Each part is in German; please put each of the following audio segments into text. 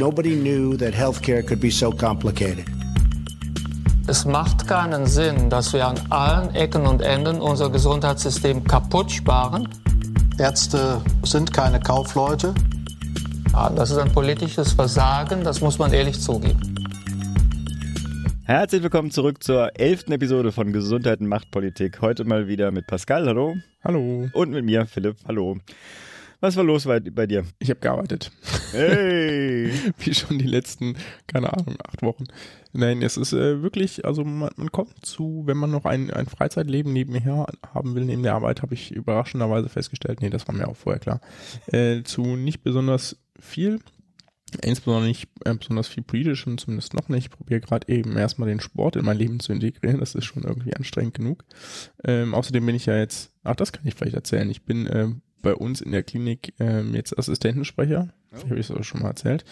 Nobody knew that healthcare could be so complicated. Es macht keinen Sinn, dass wir an allen Ecken und Enden unser Gesundheitssystem kaputt sparen. Ärzte sind keine Kaufleute. Ja, das ist ein politisches Versagen, das muss man ehrlich zugeben. Herzlich willkommen zurück zur elften Episode von Gesundheit und Machtpolitik. Heute mal wieder mit Pascal, hallo. Hallo. Und mit mir, Philipp, hallo. Was war los bei, bei dir? Ich habe gearbeitet. Hey! Wie schon die letzten, keine Ahnung, acht Wochen. Nein, es ist äh, wirklich, also man, man kommt zu, wenn man noch ein, ein Freizeitleben nebenher haben will, neben der Arbeit, habe ich überraschenderweise festgestellt, nee, das war mir auch vorher klar, äh, zu nicht besonders viel insbesondere nicht äh, besonders viel politischem, zumindest noch nicht. Ich probiere gerade eben erstmal den Sport in mein Leben zu integrieren. Das ist schon irgendwie anstrengend genug. Ähm, außerdem bin ich ja jetzt, ach, das kann ich vielleicht erzählen. Ich bin äh, bei uns in der Klinik ähm, jetzt Assistentensprecher. Oh. Habe ich es schon mal erzählt.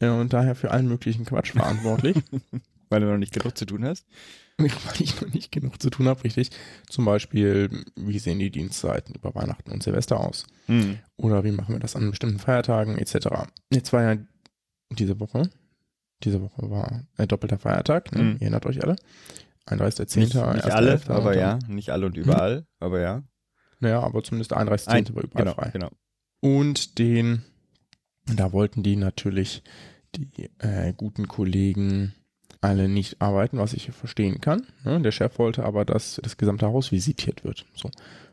Äh, und daher für allen möglichen Quatsch verantwortlich. Weil du noch nicht genug zu tun hast? Weil ich noch nicht genug zu tun habe, richtig. Zum Beispiel, wie sehen die Dienstzeiten über Weihnachten und Silvester aus? Mhm. Oder wie machen wir das an bestimmten Feiertagen etc. Jetzt war ja diese Woche, diese Woche war ein doppelter Feiertag, ne? mhm. ihr erinnert euch alle. 31.10. Nicht, nicht alle, aber ja, nicht alle und überall, mhm. aber ja. Naja, aber zumindest der 31.10. war überall genau, frei. Genau. Und den, da wollten die natürlich die äh, guten Kollegen alle nicht arbeiten, was ich verstehen kann. Ne? Der Chef wollte aber, dass das gesamte Haus visitiert wird. So.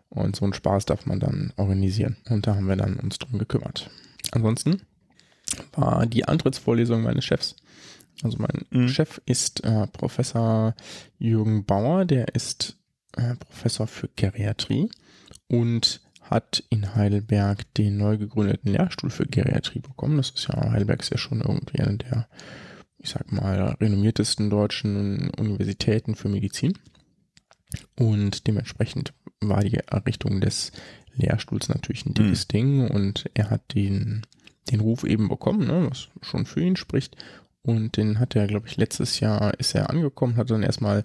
Und so einen Spaß darf man dann organisieren. Und da haben wir dann uns drum gekümmert. Ansonsten war die Antrittsvorlesung meines Chefs. Also mein mhm. Chef ist äh, Professor Jürgen Bauer, der ist äh, Professor für Geriatrie und hat in Heidelberg den neu gegründeten Lehrstuhl für Geriatrie bekommen. Das ist ja, Heidelberg ist ja schon irgendwie eine der, ich sag mal, renommiertesten deutschen Universitäten für Medizin. Und dementsprechend war die Errichtung des Lehrstuhls natürlich ein dickes mhm. Ding und er hat den, den Ruf eben bekommen, ne, was schon für ihn spricht. Und den hat er, glaube ich, letztes Jahr ist er angekommen, hat dann erstmal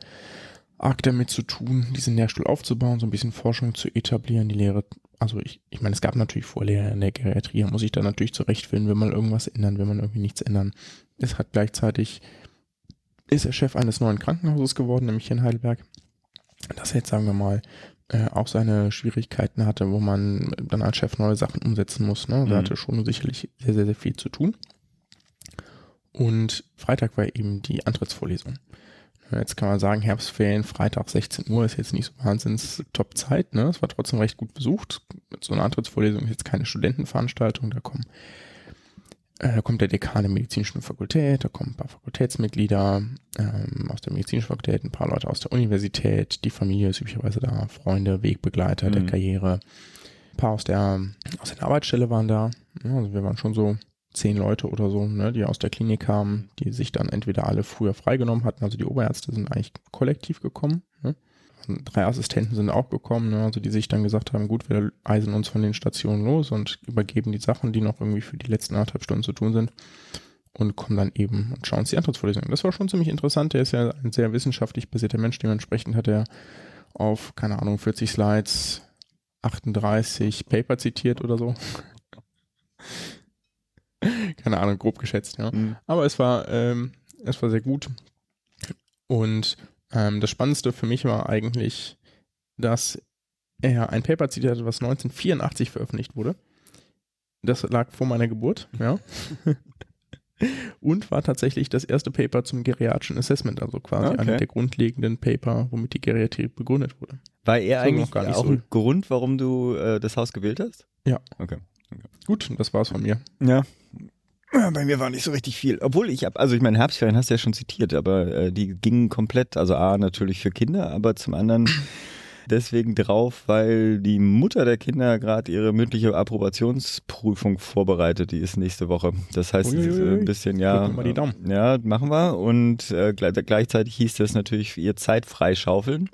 arg damit zu tun, diesen Lehrstuhl aufzubauen, so ein bisschen Forschung zu etablieren, die Lehre. Also ich, ich meine, es gab natürlich Vorlehrer in der Geriatrie, muss ich da natürlich zurechtfinden, wenn man irgendwas ändern, wenn man irgendwie nichts ändern. Es hat gleichzeitig, ist er Chef eines neuen Krankenhauses geworden, nämlich hier in Heidelberg. Das jetzt, sagen wir mal, äh, auch seine Schwierigkeiten hatte, wo man dann als Chef neue Sachen umsetzen muss. Ne? Da mhm. hatte schon sicherlich sehr, sehr, sehr viel zu tun. Und Freitag war eben die Antrittsvorlesung. Jetzt kann man sagen, Herbstferien, Freitag 16 Uhr ist jetzt nicht so wahnsinns Top-Zeit, ne? Es war trotzdem recht gut besucht. So eine Antrittsvorlesung ist jetzt keine Studentenveranstaltung, da kommen äh, da kommt der Dekan der medizinischen Fakultät, da kommen ein paar Fakultätsmitglieder ähm, aus der medizinischen Fakultät, ein paar Leute aus der Universität, die Familie ist üblicherweise da, Freunde, Wegbegleiter mhm. der Karriere, ein paar aus der aus der Arbeitsstelle waren da. Also wir waren schon so zehn Leute oder so, ne, die aus der Klinik kamen, die sich dann entweder alle früher freigenommen hatten, also die Oberärzte sind eigentlich kollektiv gekommen. Ne? Drei Assistenten sind auch gekommen, ne, also die sich dann gesagt haben, gut, wir eisen uns von den Stationen los und übergeben die Sachen, die noch irgendwie für die letzten anderthalb Stunden zu tun sind und kommen dann eben und schauen uns die Antrittsvorlesung an. Das war schon ziemlich interessant. Der ist ja ein sehr wissenschaftlich basierter Mensch. Dementsprechend hat er auf, keine Ahnung, 40 Slides 38 Paper zitiert oder so. Keine Ahnung, grob geschätzt, ja. Mhm. Aber es war, ähm, es war sehr gut. Und ähm, das Spannendste für mich war eigentlich, dass er ein Paper zitiert hat, was 1984 veröffentlicht wurde. Das lag vor meiner Geburt, ja. Und war tatsächlich das erste Paper zum geriatrischen Assessment, also quasi okay. einer der grundlegenden Paper, womit die Geriatrie begründet wurde. War er eigentlich auch so. ein Grund, warum du äh, das Haus gewählt hast? Ja. Okay. Gut, das war's von mir. Ja, bei mir war nicht so richtig viel. Obwohl ich habe, also ich meine, Herbstferien hast du ja schon zitiert, aber äh, die gingen komplett, also A, natürlich für Kinder, aber zum anderen deswegen drauf, weil die Mutter der Kinder gerade ihre mündliche Approbationsprüfung vorbereitet. Die ist nächste Woche. Das heißt, ist ein bisschen, ja, ja, machen wir. Und äh, gleichzeitig hieß das natürlich ihr Zeit freischaufeln.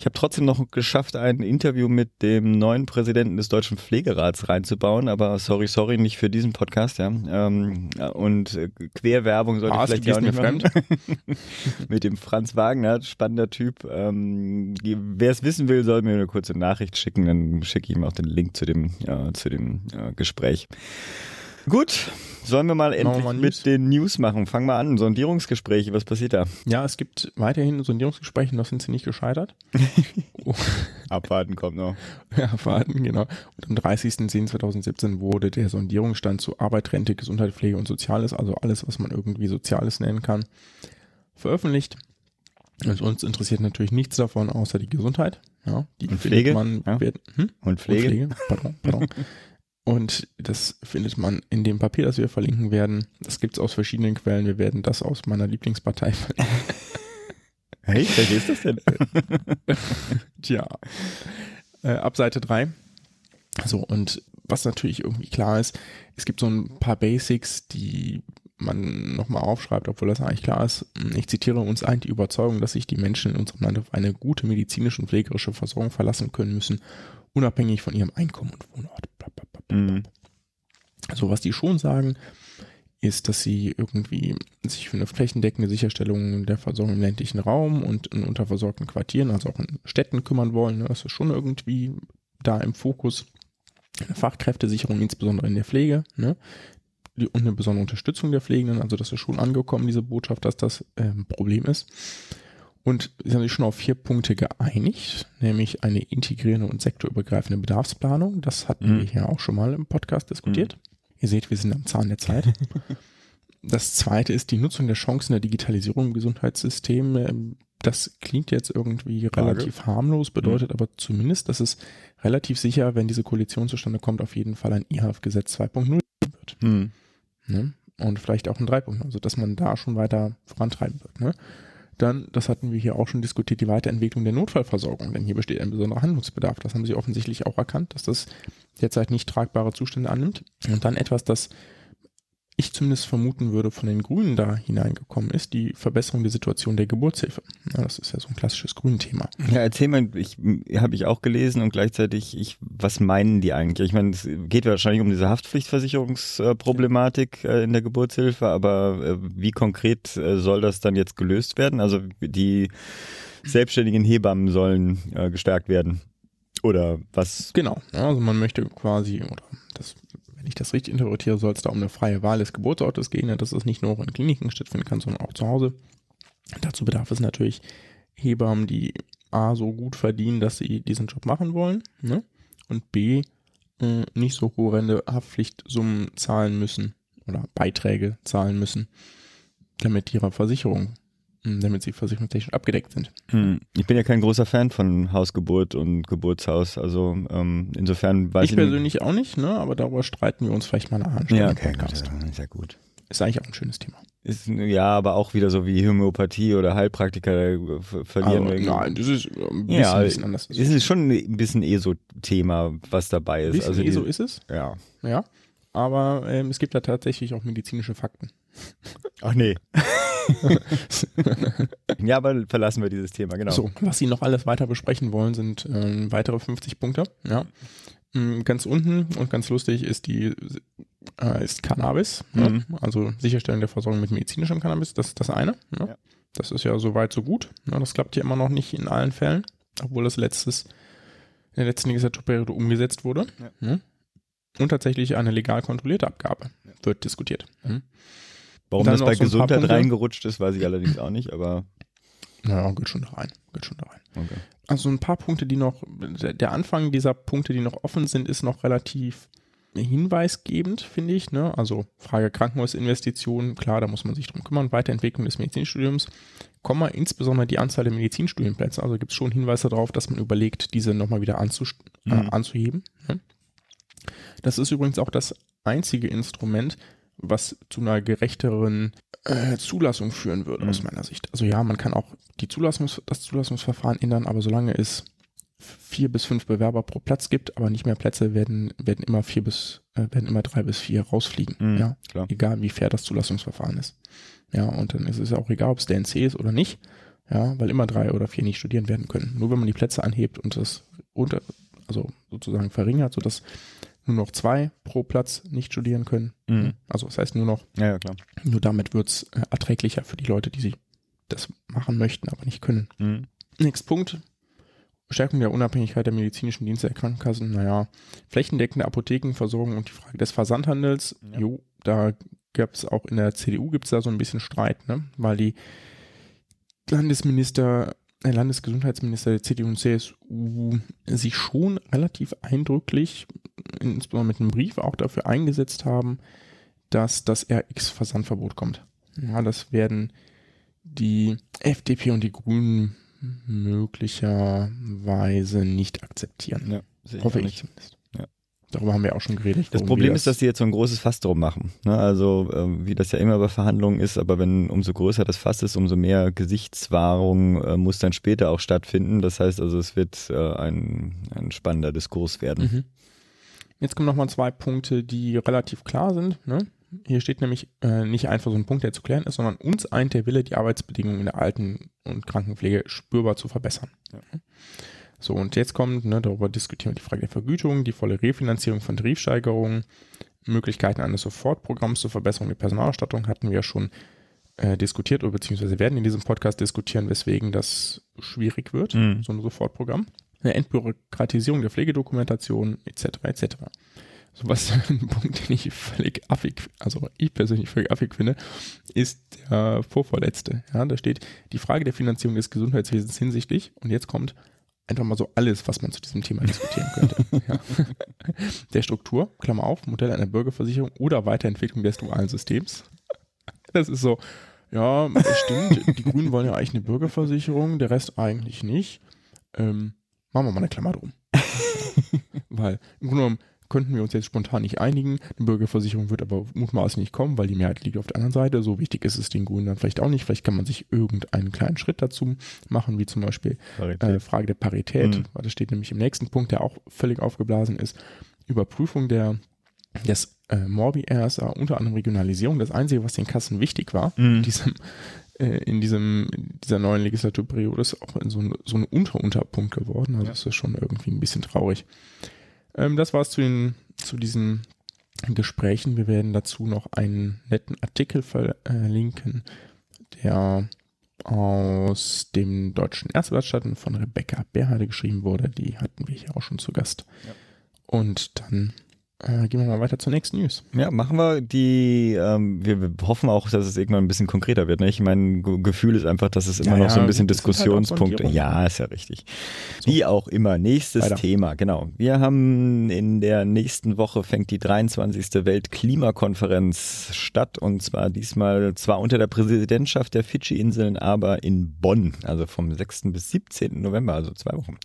Ich habe trotzdem noch geschafft, ein Interview mit dem neuen Präsidenten des Deutschen Pflegerats reinzubauen, aber sorry, sorry, nicht für diesen Podcast, ja. Ähm, und äh, Querwerbung sollte ah, ich vielleicht ja auch nicht fremd. mit dem Franz Wagner, spannender Typ. Ähm, Wer es wissen will, soll mir eine kurze Nachricht schicken, dann schicke ich ihm auch den Link zu dem, ja, zu dem äh, Gespräch. Gut, Sollen wir mal endlich mal mit den News machen? Fang mal an, Sondierungsgespräche, was passiert da? Ja, es gibt weiterhin Sondierungsgespräche, noch sind sie nicht gescheitert. Abwarten kommt noch. Ja, verhalten, genau. Und am 30.10.2017 wurde der Sondierungsstand zu Arbeit, Rente, Gesundheit, Pflege und Soziales, also alles, was man irgendwie Soziales nennen kann, veröffentlicht. Und uns interessiert natürlich nichts davon, außer die Gesundheit. Ja, die Und Pflege, man, ja. wird, hm? Und Pflege? Und Pflege, pardon, pardon. Und das findet man in dem Papier, das wir verlinken werden. Das gibt's aus verschiedenen Quellen. Wir werden das aus meiner Lieblingspartei verlinken. Hey, wer ist das denn? Tja. Äh, ab Seite 3. So, und was natürlich irgendwie klar ist, es gibt so ein paar Basics, die man nochmal aufschreibt, obwohl das eigentlich klar ist. Ich zitiere uns ein, die Überzeugung, dass sich die Menschen in unserem Land auf eine gute medizinische und pflegerische Versorgung verlassen können müssen, unabhängig von ihrem Einkommen und Wohnort. Bla, Mhm. Also was die schon sagen, ist, dass sie irgendwie sich für eine flächendeckende Sicherstellung der Versorgung im ländlichen Raum und in unterversorgten Quartieren, also auch in Städten kümmern wollen. Ne? Das ist schon irgendwie da im Fokus. Eine Fachkräftesicherung, insbesondere in der Pflege, ne? Und eine besondere Unterstützung der Pflegenden. Also das ist schon angekommen, diese Botschaft, dass das ähm, Problem ist. Und sie haben sich schon auf vier Punkte geeinigt, nämlich eine integrierende und sektorübergreifende Bedarfsplanung. Das hatten Mhm. wir hier auch schon mal im Podcast diskutiert. Ihr seht, wir sind am Zahn der Zeit. Das zweite ist die Nutzung der Chancen der Digitalisierung im Gesundheitssystem. Ähm, Das klingt jetzt irgendwie relativ harmlos, bedeutet aber zumindest, dass es relativ sicher, wenn diese Koalition zustande kommt, auf jeden Fall ein IHF-Gesetz 2.0 wird. Hm. Ne? Und vielleicht auch ein 3.0, also dass man da schon weiter vorantreiben wird. Ne? Dann, das hatten wir hier auch schon diskutiert, die Weiterentwicklung der Notfallversorgung, denn hier besteht ein besonderer Handlungsbedarf. Das haben sie offensichtlich auch erkannt, dass das derzeit nicht tragbare Zustände annimmt. Und dann etwas, das ich zumindest vermuten würde, von den Grünen da hineingekommen ist, die Verbesserung der Situation der Geburtshilfe. Ja, das ist ja so ein klassisches Grünthema. Ja, erzähl mal, ich habe ich auch gelesen und gleichzeitig, ich, was meinen die eigentlich? Ich meine, es geht wahrscheinlich um diese Haftpflichtversicherungsproblematik äh, in der Geburtshilfe, aber äh, wie konkret äh, soll das dann jetzt gelöst werden? Also die selbstständigen Hebammen sollen äh, gestärkt werden. Oder was? Genau, also man möchte quasi, oder das, ich das richtig interpretiere, soll es da um eine freie Wahl des Geburtsortes gehen, dass es nicht nur in Kliniken stattfinden kann, sondern auch zu Hause. Dazu bedarf es natürlich Hebammen, die A, so gut verdienen, dass sie diesen Job machen wollen, ne? und B, äh, nicht so horrende Haftpflichtsummen zahlen müssen oder Beiträge zahlen müssen, damit ihre Versicherung, damit sie versicherungstechnisch abgedeckt sind. Hm, Ich bin ja kein großer Fan von Hausgeburt und Geburtshaus, also ähm, insofern weiß Ich ich, persönlich auch nicht, ne? aber darüber streiten wir uns vielleicht mal Stelle Ja, okay, gut, Podcast. ja, sehr gut. Ist eigentlich auch ein schönes Thema. Ist, ja, aber auch wieder so wie Homöopathie oder Heilpraktiker äh, ver- verlieren. Irgendwie. nein, das ist äh, ein bisschen, Ja, ein bisschen anders. Es ist schon ein bisschen ESO-Thema, was dabei ein ist. bisschen also eh so die- ist es, Ja. ja. Aber ähm, es gibt da tatsächlich auch medizinische Fakten. Ach nee. ja, aber verlassen wir dieses Thema, genau. So, was Sie noch alles weiter besprechen wollen, sind ähm, weitere 50 Punkte. Ja. Mm, Ganz unten und ganz lustig ist die äh, ist Cannabis? Mhm. also Sicherstellung der Versorgung mit medizinischem Cannabis, das ist das eine. Ne? Ja. Das ist ja soweit so gut. Das klappt hier immer noch nicht in allen Fällen, obwohl das letztes in der letzten Legislaturperiode umgesetzt wurde. Ja. Und tatsächlich eine legal kontrollierte Abgabe wird diskutiert. Mhm. Warum das bei so Gesundheit reingerutscht ist, weiß ich allerdings auch nicht, aber Ja, geht schon da rein. Geht schon da rein. okay. Also ein paar Punkte, die noch, der Anfang dieser Punkte, die noch offen sind, ist noch relativ hinweisgebend, finde ich. Ne? Also Frage Krankenhausinvestitionen, klar, da muss man sich drum kümmern. Weiterentwicklung des Medizinstudiums, Komma, insbesondere die Anzahl der Medizinstudienplätze. Also gibt es schon Hinweise darauf, dass man überlegt, diese nochmal wieder äh, Mhm. anzuheben. Ne? Das ist übrigens auch das einzige Instrument, was zu einer gerechteren äh, Zulassung führen würde, Mhm. aus meiner Sicht. Also ja, man kann auch die Zulassungs das Zulassungsverfahren ändern, aber solange es vier bis fünf Bewerber pro Platz gibt, aber nicht mehr Plätze, werden, werden immer vier bis, äh, werden immer drei bis vier rausfliegen. Mhm, ja, klar. egal wie fair das Zulassungsverfahren ist. Ja, und dann ist es ja auch egal, ob es der NC ist oder nicht. Ja, weil immer drei oder vier nicht studieren werden können. Nur wenn man die Plätze anhebt und das unter, also sozusagen verringert, sodass nur noch zwei pro Platz nicht studieren können. Mhm. Also das heißt nur noch, Ja, ja, klar. nur damit wird's äh, erträglicher für die Leute, die sie das machen möchten, aber nicht können. Mhm. Nächster Punkt. Stärkung der Unabhängigkeit der medizinischen Dienste der Krankenkassen. Naja, flächendeckende Apothekenversorgung und die Frage des Versandhandels. Ja. Jo, da gab es auch in der CDU gibt es da so ein bisschen Streit, ne? weil die Landesminister, Landesgesundheitsminister der CDU und CSU sich schon relativ eindrücklich, insbesondere mit einem Brief auch dafür eingesetzt haben, dass das RX-Versandverbot kommt. Ja, das werden die FDP und die Grünen möglicherweise nicht akzeptieren. Ja, Hoffe ich zumindest. Darüber haben wir auch schon geredet. Das Problem ist, dass die jetzt so ein großes Fass drum machen. Ne? Also äh, wie das ja immer bei Verhandlungen ist, aber wenn umso größer das Fass ist, umso mehr Gesichtswahrung äh, muss dann später auch stattfinden. Das heißt also, es wird äh, ein, ein spannender Diskurs werden. Mhm. Jetzt kommen nochmal zwei Punkte, die relativ klar sind. Ne? Hier steht nämlich äh, nicht einfach so ein Punkt, der zu klären ist, sondern uns eint der Wille, die Arbeitsbedingungen in der Alten- und Krankenpflege spürbar zu verbessern. Ja. So, und jetzt kommt, ne, darüber diskutieren wir die Frage der Vergütung, die volle Refinanzierung von Tarifsteigerungen, Möglichkeiten eines Sofortprogramms zur Verbesserung der Personalausstattung hatten wir schon äh, diskutiert oder beziehungsweise werden in diesem Podcast diskutieren, weswegen das schwierig wird, mhm. so ein Sofortprogramm. Eine Entbürokratisierung der Pflegedokumentation etc. etc. So was ein Punkt, den ich völlig affig, also ich persönlich völlig affig finde, ist der vorvorletzte. Ja, da steht die Frage der Finanzierung des Gesundheitswesens hinsichtlich und jetzt kommt einfach mal so alles, was man zu diesem Thema diskutieren könnte. ja. Der Struktur, Klammer auf, Modell einer Bürgerversicherung oder Weiterentwicklung des dualen Systems. Das ist so, ja, stimmt, die Grünen wollen ja eigentlich eine Bürgerversicherung, der Rest eigentlich nicht. Ähm, machen wir mal eine Klammer drum. Weil im Grunde genommen könnten wir uns jetzt spontan nicht einigen. Eine Bürgerversicherung wird aber mutmaßlich nicht kommen, weil die Mehrheit liegt auf der anderen Seite. So wichtig ist es den Grünen dann vielleicht auch nicht. Vielleicht kann man sich irgendeinen kleinen Schritt dazu machen, wie zum Beispiel äh, Frage der Parität. Mhm. Das steht nämlich im nächsten Punkt, der auch völlig aufgeblasen ist. Überprüfung der des äh, Morbi-RSA, unter anderem Regionalisierung. Das Einzige, was den Kassen wichtig war, mhm. in diesem äh, in diesem, dieser neuen Legislaturperiode ist auch in so, ein, so ein Unter-Unterpunkt geworden. Also ja. das ist schon irgendwie ein bisschen traurig. Ähm, das war's zu, den, zu diesen Gesprächen. Wir werden dazu noch einen netten Artikel verlinken, der aus dem Deutschen Ärzteblatt von Rebecca Berhade geschrieben wurde. Die hatten wir hier auch schon zu Gast. Ja. Und dann äh, gehen wir mal weiter zur nächsten News. Ja, machen wir die, ähm, wir, wir hoffen auch, dass es irgendwann ein bisschen konkreter wird. Ne? Ich mein Gefühl ist einfach, dass es immer ja, noch so ein bisschen halt Diskussionspunkte. Halt ja, ist ja richtig. So. Wie auch immer. Nächstes weiter. Thema, genau. Wir haben in der nächsten Woche fängt die 23. Weltklimakonferenz statt und zwar diesmal zwar unter der Präsidentschaft der Fidschi-Inseln, aber in Bonn, also vom 6. bis 17. November, also zwei Wochen.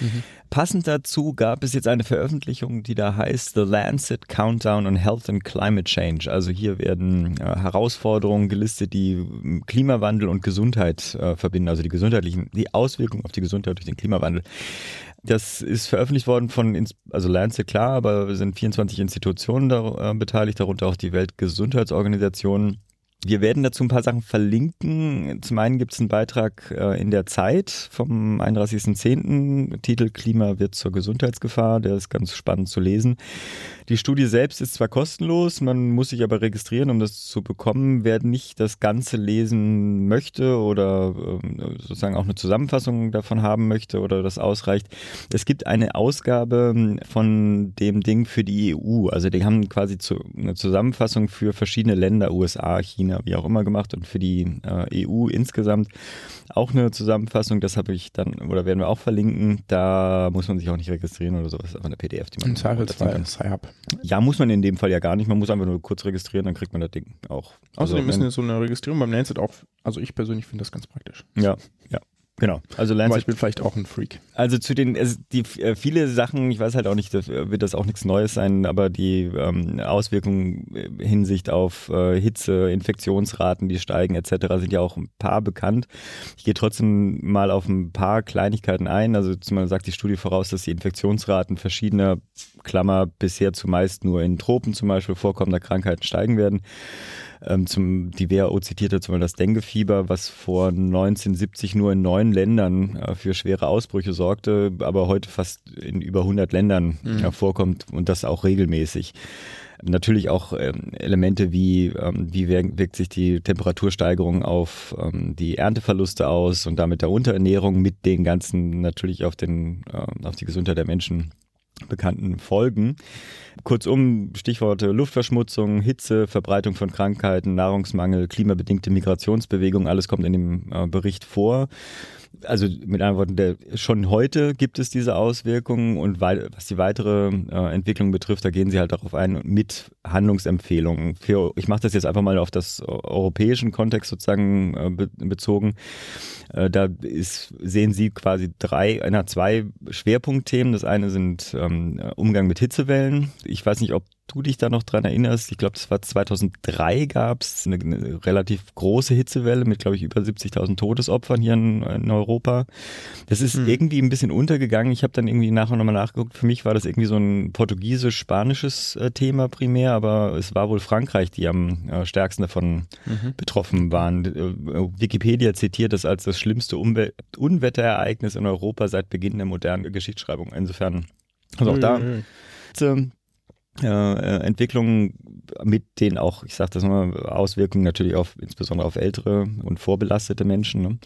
Mhm. Passend dazu gab es jetzt eine Veröffentlichung, die da heißt The Lancet Countdown on Health and Climate Change. Also hier werden äh, Herausforderungen gelistet, die hm, Klimawandel und Gesundheit äh, verbinden, also die gesundheitlichen, die Auswirkungen auf die Gesundheit durch den Klimawandel. Das ist veröffentlicht worden von, also Lancet klar, aber sind 24 Institutionen da, äh, beteiligt, darunter auch die Weltgesundheitsorganisation. Wir werden dazu ein paar Sachen verlinken. Zum einen gibt es einen Beitrag äh, in der Zeit vom 31.10. Titel Klima wird zur Gesundheitsgefahr. Der ist ganz spannend zu lesen. Die Studie selbst ist zwar kostenlos, man muss sich aber registrieren, um das zu bekommen. Wer nicht das Ganze lesen möchte oder äh, sozusagen auch eine Zusammenfassung davon haben möchte oder das ausreicht, es gibt eine Ausgabe von dem Ding für die EU. Also die haben quasi zu, eine Zusammenfassung für verschiedene Länder, USA, China, wie auch immer gemacht und für die äh, EU insgesamt auch eine Zusammenfassung. Das habe ich dann oder werden wir auch verlinken. Da muss man sich auch nicht registrieren oder sowas. Einfach eine PDF, die man. Im Zweifelsfall Sci-Hub. Ja, muss man in dem Fall ja gar nicht. Man muss einfach nur kurz registrieren, dann kriegt man das Ding auch. Außerdem also, ist so eine Registrierung beim Lancet auch, also ich persönlich finde das ganz praktisch. Ja, ja. Genau. Also Lancet, Aber ich bin vielleicht auch ein Freak. Also zu den, also die äh, viele Sachen, ich weiß halt auch nicht, das, wird das auch nichts Neues sein, aber die ähm, Auswirkungen äh, Hinsicht auf äh, Hitze, Infektionsraten, die steigen etc. sind ja auch ein paar bekannt. Ich gehe trotzdem mal auf ein paar Kleinigkeiten ein. Also zum sagt die Studie voraus, dass die Infektionsraten verschiedener Klammer bisher zumeist nur in Tropen zum Beispiel vorkommender Krankheiten steigen werden. Ähm, zum, die WHO zitierte zum Beispiel das Denguefieber, was vor 1970 nur in neun Ländern äh, für schwere Ausbrüche sorgte, aber heute fast in über 100 Ländern mhm. äh, vorkommt und das auch regelmäßig. Natürlich auch ähm, Elemente wie, ähm, wie wirkt sich die Temperatursteigerung auf ähm, die Ernteverluste aus und damit der Unterernährung mit den ganzen natürlich auf den, äh, auf die Gesundheit der Menschen bekannten Folgen. Kurzum, Stichworte Luftverschmutzung, Hitze, Verbreitung von Krankheiten, Nahrungsmangel, klimabedingte Migrationsbewegung, alles kommt in dem äh, Bericht vor also mit anderen Worten, schon heute gibt es diese Auswirkungen und was die weitere äh, Entwicklung betrifft, da gehen sie halt darauf ein mit Handlungsempfehlungen. Für, ich mache das jetzt einfach mal auf das europäischen Kontext sozusagen äh, be bezogen. Äh, da ist, sehen Sie quasi drei, einer zwei Schwerpunktthemen. Das eine sind ähm, Umgang mit Hitzewellen. Ich weiß nicht, ob du dich da noch dran erinnerst, ich glaube, das war 2003 gab es eine, eine, relativ große Hitzewelle mit, glaube ich, über 70.000 Todesopfern hier in, in Europa. Das ist mhm. irgendwie ein bisschen untergegangen. Ich habe dann irgendwie nachher nochmal nachgeguckt. Für mich war das irgendwie so ein portugiesisch-spanisches äh, Thema primär, aber es war wohl Frankreich, die am äh, stärksten davon mhm. betroffen waren. Äh, Wikipedia zitiert das als das schlimmste Umwe Unwetterereignis in Europa seit Beginn der modernen Geschichtsschreibung. Insofern, also auch da äh, äh, Entwicklungen mit den auch, ich sage das mal, Auswirkungen natürlich auf insbesondere auf ältere und vorbelastete Menschen. Ne?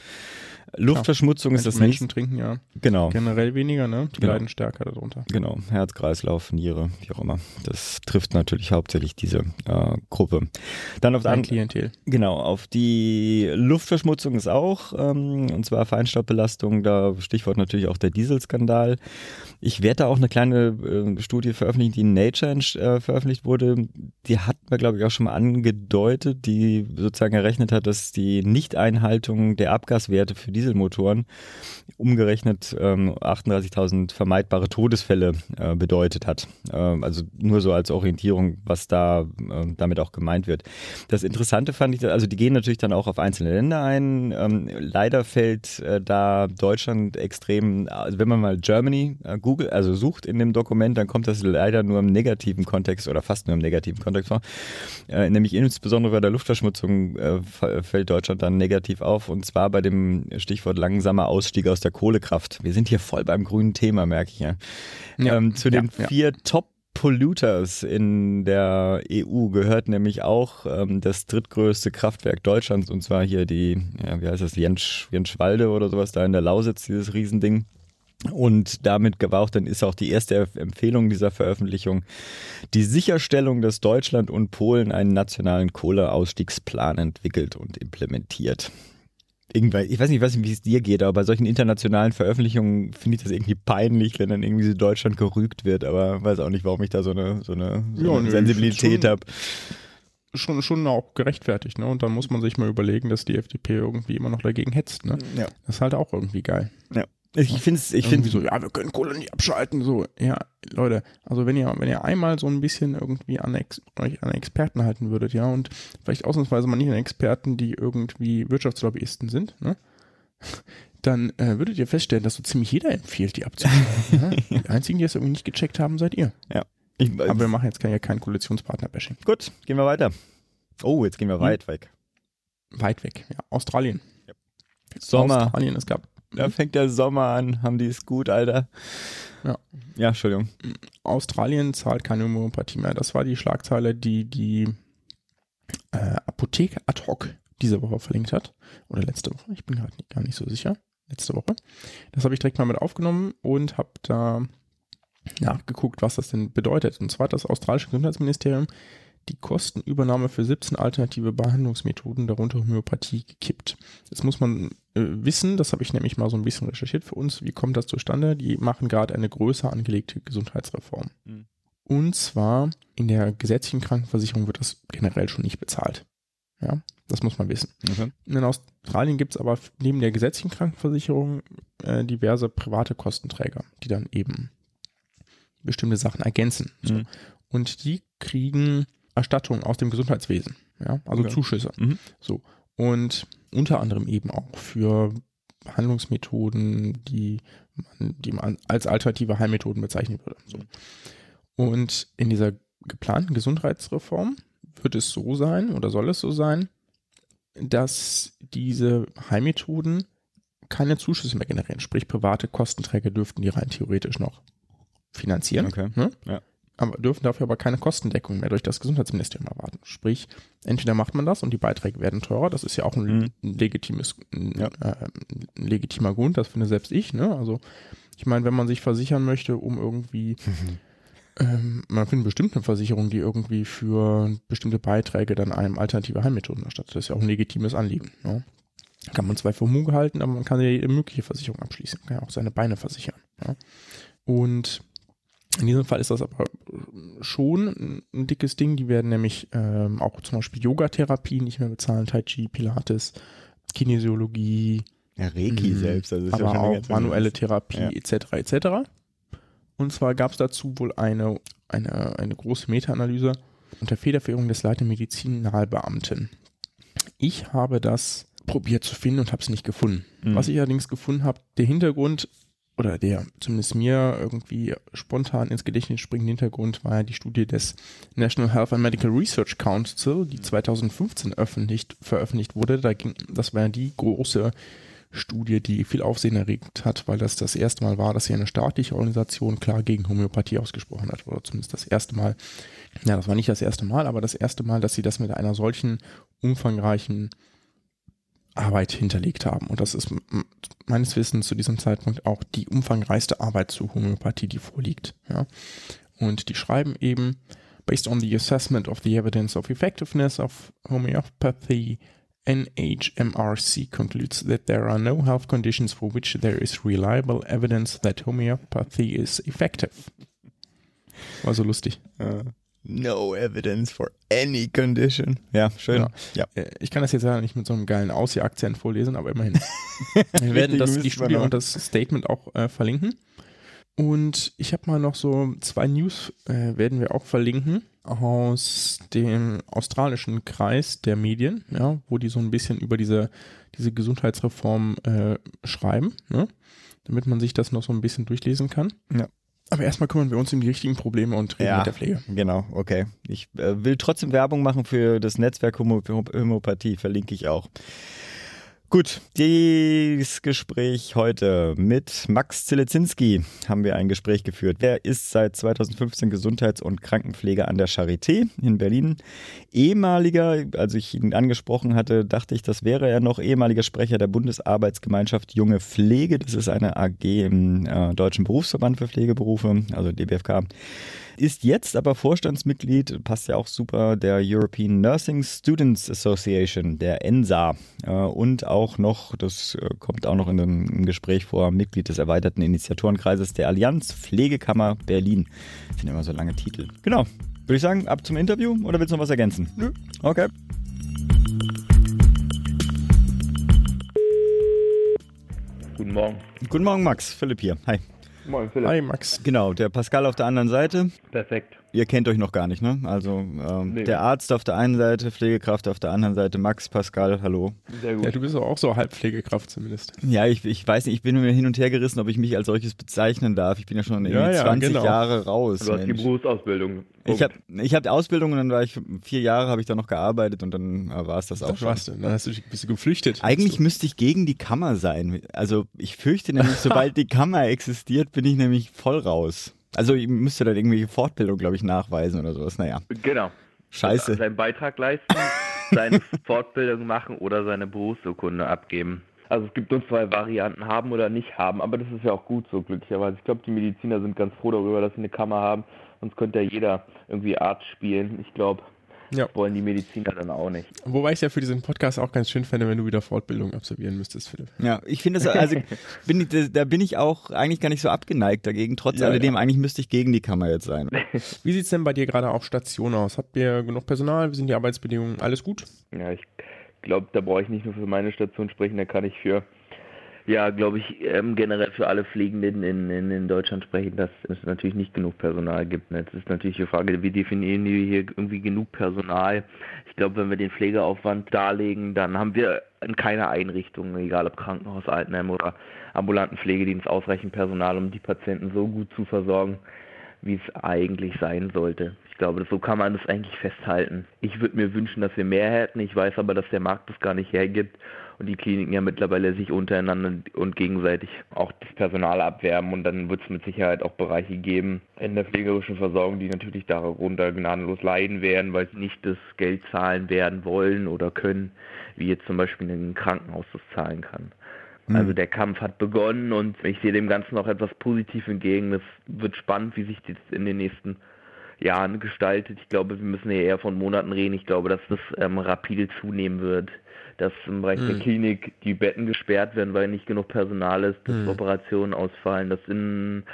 Luftverschmutzung ja, ist das Menschen nicht. trinken ja genau. generell weniger, ne? Die genau. leiden stärker darunter. Genau, Herz, Kreislauf, Niere, wie auch immer. Das trifft natürlich hauptsächlich diese äh, Gruppe. Dann auf Ein Klientel. Genau, auf die Luftverschmutzung ist auch, ähm, und zwar Feinstaubbelastung, da Stichwort natürlich auch der Dieselskandal. Ich werde da auch eine kleine äh, Studie veröffentlichen, die in Nature äh, veröffentlicht wurde. Die hat man, glaube ich, auch schon mal angedeutet, die sozusagen errechnet hat, dass die Nichteinhaltung der Abgaswerte für die Dieselmotoren umgerechnet ähm, 38.000 vermeidbare Todesfälle äh, bedeutet hat. Ähm, also nur so als Orientierung, was da äh, damit auch gemeint wird. Das Interessante fand ich, also die gehen natürlich dann auch auf einzelne Länder ein. Ähm, leider fällt äh, da Deutschland extrem, also wenn man mal Germany äh, Google, also sucht in dem Dokument, dann kommt das leider nur im negativen Kontext oder fast nur im negativen Kontext vor. Äh, nämlich insbesondere bei der Luftverschmutzung äh, fällt Deutschland dann negativ auf und zwar bei dem Stichwort langsamer Ausstieg aus der Kohlekraft. Wir sind hier voll beim grünen Thema, merke ich ja. ja ähm, zu den ja, vier Top Polluters in der EU gehört nämlich auch ähm, das drittgrößte Kraftwerk Deutschlands und zwar hier die, ja, wie heißt das, Jensch, Jenschwalde oder sowas da in der Lausitz, dieses Riesending. Und damit war auch dann ist auch die erste Empfehlung dieser Veröffentlichung die Sicherstellung, dass Deutschland und Polen einen nationalen Kohleausstiegsplan entwickelt und implementiert irgendwann, ich weiß nicht, weiß nicht, wie es dir geht, aber bei solchen internationalen Veröffentlichungen finde ich das irgendwie peinlich, wenn dann irgendwie so Deutschland gerügt wird, aber weiß auch nicht, warum ich da so eine, so eine, so ja, eine Sensibilität habe. Schon, schon auch gerechtfertigt, ne? Und dann muss man sich mal überlegen, dass die FDP irgendwie immer noch dagegen hetzt, ne? Ja. Das ist halt auch irgendwie geil. Ja. Ich finde es, ich finde so, ja, wir können Kohle nicht abschalten, so. Ja, Leute, also wenn ihr, wenn ihr einmal so ein bisschen irgendwie an, Ex, euch an Experten halten würdet, ja, und vielleicht ausnahmsweise mal nicht an Experten, die irgendwie Wirtschaftslobbyisten sind, ne, dann äh, würdet ihr feststellen, dass so ziemlich jeder empfiehlt, die abzuschalten. ja? Die einzigen, die es irgendwie nicht gecheckt haben, seid ihr. Ja. Ich, Aber wir machen jetzt kein, kein Koalitionspartner-Bashing. Gut, gehen wir weiter. Oh, jetzt gehen wir hm. weit weg. Weit weg, ja. Australien. Ja. Sommer. Australien, es gab da fängt der Sommer an, haben die es gut, Alter. Ja. Ja, Entschuldigung. Australien zahlt keine Homöopathie mehr. Das war die Schlagzeile, die die äh, Apotheke ad hoc diese Woche verlinkt hat. Oder letzte Woche, ich bin gerade gar nicht so sicher. Letzte Woche. Das habe ich direkt mal mit aufgenommen und habe da nachgeguckt, was das denn bedeutet. Und zwar hat das australische Gesundheitsministerium die Kostenübernahme für 17 alternative Behandlungsmethoden, darunter Homöopathie, gekippt. Jetzt muss man äh, wissen, das habe ich nämlich mal so ein bisschen recherchiert für uns, wie kommt das zustande? Die machen gerade eine größer angelegte Gesundheitsreform. Mhm. Und zwar in der gesetzlichen Krankenversicherung wird das generell schon nicht bezahlt. Ja, das muss man wissen. Okay. In Australien gibt es aber neben der gesetzlichen Krankenversicherung äh, diverse private Kostenträger, die dann eben bestimmte Sachen ergänzen. So. Mhm. Und die kriegen Erstattung aus dem Gesundheitswesen, ja, also okay. Zuschüsse. Mhm. So. Und unter anderem eben auch für Behandlungsmethoden, die man, die man als alternative Heilmethoden bezeichnen würde. So. Und in dieser geplanten Gesundheitsreform wird es so sein oder soll es so sein, dass diese Heilmethoden keine Zuschüsse mehr generieren. Sprich, private Kostenträger dürften die rein theoretisch noch finanzieren. Okay. Ne? Ja aber dürfen dafür aber keine Kostendeckung mehr durch das Gesundheitsministerium erwarten. Sprich, entweder macht man das und die Beiträge werden teurer, das ist ja auch ein, mhm. legitimes, ein, ja. äh, ein legitimer Grund, das finde selbst ich. Ne? Also Ich meine, wenn man sich versichern möchte, um irgendwie, ähm, man findet bestimmt eine Versicherung, die irgendwie für bestimmte Beiträge dann einem alternative Heilmethoden erstattet. Das ist ja auch ein legitimes Anliegen. Ne? Kann man zwar für Muge halten, aber man kann ja jede mögliche Versicherung abschließen. Man kann ja auch seine Beine versichern. Ja? Und in diesem Fall ist das aber schon ein dickes Ding. Die werden nämlich ähm, auch zum Beispiel Yoga-Therapie nicht mehr bezahlen, Tai Chi, Pilates, Kinesiologie, Ja, Reiki Mhm. selbst. Also ist aber auch manuelle. Therapie Ja. etc. etc. Und zwar gab es dazu wohl eine, eine, eine große Meta-Analyse unter Federführung des Leiter Medizinalbeamten. Ich habe das probiert zu finden und habe es nicht gefunden. Mhm. Was ich allerdings gefunden habe, der Hintergrund oder der zumindest mir irgendwie spontan ins Gedächtnis springende Hintergrund war ja die Studie des National Health and Medical Research Council, die 2015 öffentlich, veröffentlicht wurde. Da ging, das war ja die große Studie, die viel Aufsehen erregt hat, weil das das erste Mal war, dass hier eine staatliche Organisation klar gegen Homöopathie ausgesprochen hat. Oder zumindest das erste Mal. Ja, das war nicht das erste Mal, aber das erste Mal, dass sie das mit einer solchen umfangreichen Arbeit hinterlegt haben. Und das ist meines Wissens zu diesem Zeitpunkt auch die umfangreichste Arbeit zu Homöopathie, die vorliegt. Ja. Und die schreiben eben, based on the assessment of the evidence of effectiveness of homeopathy, NHMRC concludes that there are no health conditions for which there is reliable evidence that homeopathy is effective. War so lustig. Äh, No evidence for any condition. Ja, schön. Ja. Ja. Äh, Ich kann das jetzt leider nicht mit so einem geilen Aussie-Akzent vorlesen, aber immerhin. Wir werden das, die Studie und das Statement auch äh, verlinken. Und ich habe mal noch so zwei News, äh, werden wir auch verlinken, aus dem australischen Kreis der Medien, ja, wo die so ein bisschen über diese, diese Gesundheitsreform äh, schreiben, ne, damit man sich das noch so ein bisschen durchlesen kann. Ja. Aber erstmal kümmern wir uns um die richtigen Probleme und reden Ja. mit der Pflege. Genau, okay. Ich äh, will trotzdem Werbung machen für das Netzwerk Homo Homöopathie, verlinke ich auch. Gut, dieses Gespräch heute mit Max Zelezinski haben wir ein Gespräch geführt. Er ist seit 2015 Gesundheits- und Krankenpfleger an der Charité in Berlin. Ehemaliger, als ich ihn angesprochen hatte, dachte ich, das wäre er noch ehemaliger Sprecher der Bundesarbeitsgemeinschaft Junge Pflege. Das ist eine AG im äh, Deutschen Berufsverband für Pflegeberufe, also DBFK. Ist jetzt aber Vorstandsmitglied, passt ja auch super, der European Nursing Students Association, der ENSA. Äh, und auch noch, das äh, kommt auch noch in dem im Gespräch vor, Mitglied des erweiterten Initiatorenkreises der Allianz Pflegekammer Berlin. Das sind immer so lange Titel. Genau. Würde ich sagen, ab zum Interview oder willst du noch was ergänzen? Nö. Okay. Guten Morgen. Guten Morgen, Max. Philipp hier. Hi. Moin, Philipp. Hi Max. Genau, der Pascal auf der anderen Seite. Perfekt. Ihr kennt euch noch gar nicht, ne? Also ähm, Nee. der Arzt auf der einen Seite, Pflegekraft auf der anderen Seite, Max, Pascal, hallo. Sehr gut. Ja, du bist auch so Halbpflegekraft zumindest. Ja, ich, ich weiß nicht, ich bin mir hin und her gerissen, ob ich mich als solches bezeichnen darf. Ich bin ja schon irgendwie Ja, ja, 20 genau. Jahre raus. du hast die. Berufsausbildung. Ich habe ich hab Ausbildung und dann war ich vier Jahre, habe ich da noch gearbeitet und dann äh, war es das auch Ach, schon. was denn? Dann hast du, bist du geflüchtet. Eigentlich müsste ich gegen die Kammer sein. Also ich fürchte nämlich, sobald die Kammer existiert, bin ich nämlich voll raus. Also ich müsste dann irgendwelche Fortbildung, glaube ich, nachweisen oder sowas. Naja, Genau. scheiße. Seinen Beitrag leisten, seine Fortbildung machen oder seine Berufsurkunde abgeben. Also es gibt nur zwei Varianten, haben oder nicht haben, aber das ist ja auch gut so glücklicherweise. Ich glaube, die Mediziner sind ganz froh darüber, dass sie eine Kammer haben, sonst könnte ja jeder irgendwie Arzt spielen. Ich glaube, Ja. wollen die Mediziner dann auch nicht. Wobei ich es ja für diesen Podcast auch ganz schön fände, wenn du wieder Fortbildung absolvieren müsstest, Philipp. Ja, ich finde es, also bin ich, da- da bin ich auch eigentlich gar nicht so abgeneigt dagegen. Trotz Ja, alledem, ja. eigentlich müsste ich gegen die Kammer jetzt sein. Wie sieht's denn bei dir gerade auf Station aus? Habt ihr genug Personal? Wie sind die Arbeitsbedingungen? Alles gut? Ja, ich glaube, da brauche ich nicht nur für meine Station sprechen, da kann ich für, ja, glaube ich, ähm, generell für alle Pflegenden in, in, in Deutschland sprechen, dass es natürlich nicht genug Personal gibt. Ne? Das ist natürlich die Frage, wie definieren wir hier irgendwie genug Personal? Ich glaube, wenn wir den Pflegeaufwand darlegen, dann haben wir in keiner Einrichtung, egal ob Krankenhaus, Altenheim oder ambulanten Pflegedienst, ausreichend Personal, um die Patienten so gut zu versorgen, wie es eigentlich sein sollte. Ich glaube, so kann man das eigentlich festhalten. Ich würde mir wünschen, dass wir mehr hätten. Ich weiß aber, dass der Markt das gar nicht hergibt und die Kliniken ja mittlerweile sich untereinander und gegenseitig auch das Personal abwerben und dann wird es mit Sicherheit auch Bereiche geben in der pflegerischen Versorgung, die natürlich darunter gnadenlos leiden werden, weil sie nicht das Geld zahlen werden wollen oder können, wie jetzt zum Beispiel ein Krankenhaus das zahlen kann. Mhm. Also der Kampf hat begonnen und ich sehe dem Ganzen auch etwas positiv entgegen. Es wird spannend, wie sich das in den nächsten Jahren gestaltet. Ich glaube, wir müssen hier eher von Monaten reden. Ich glaube, dass das ähm, rapide zunehmen wird. Dass im Bereich mhm. der Klinik die Betten gesperrt werden, weil nicht genug Personal ist, dass mhm. Operationen ausfallen, dass in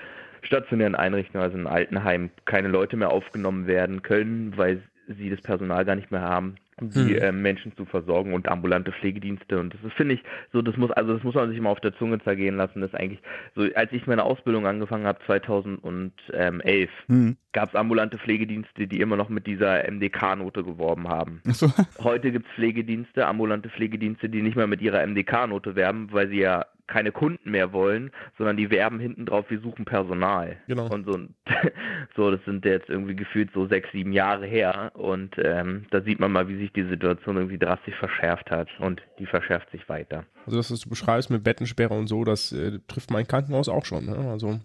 stationären Einrichtungen, also in Altenheimen, keine Leute mehr aufgenommen werden können, weil sie das Personal gar nicht mehr haben die hm. äh, Menschen zu versorgen und ambulante Pflegedienste und das finde ich so das muss also das muss man sich mal auf der Zunge zergehen lassen das ist eigentlich so als ich meine Ausbildung angefangen habe 2011 hm. gab es ambulante Pflegedienste die immer noch mit dieser MDK-Note geworben haben so. heute gibt es Pflegedienste ambulante Pflegedienste die nicht mehr mit ihrer MDK-Note werben weil sie ja keine Kunden mehr wollen, sondern die werben hinten drauf, wir suchen Personal. Genau. Und so, so das sind jetzt irgendwie gefühlt so sechs, sieben Jahre her. Und ähm, da sieht man mal, wie sich die Situation irgendwie drastisch verschärft hat. Und die verschärft sich weiter. Also das, was du beschreibst mit Bettensperre und so, das äh, trifft mein Krankenhaus auch schon. Ne? Also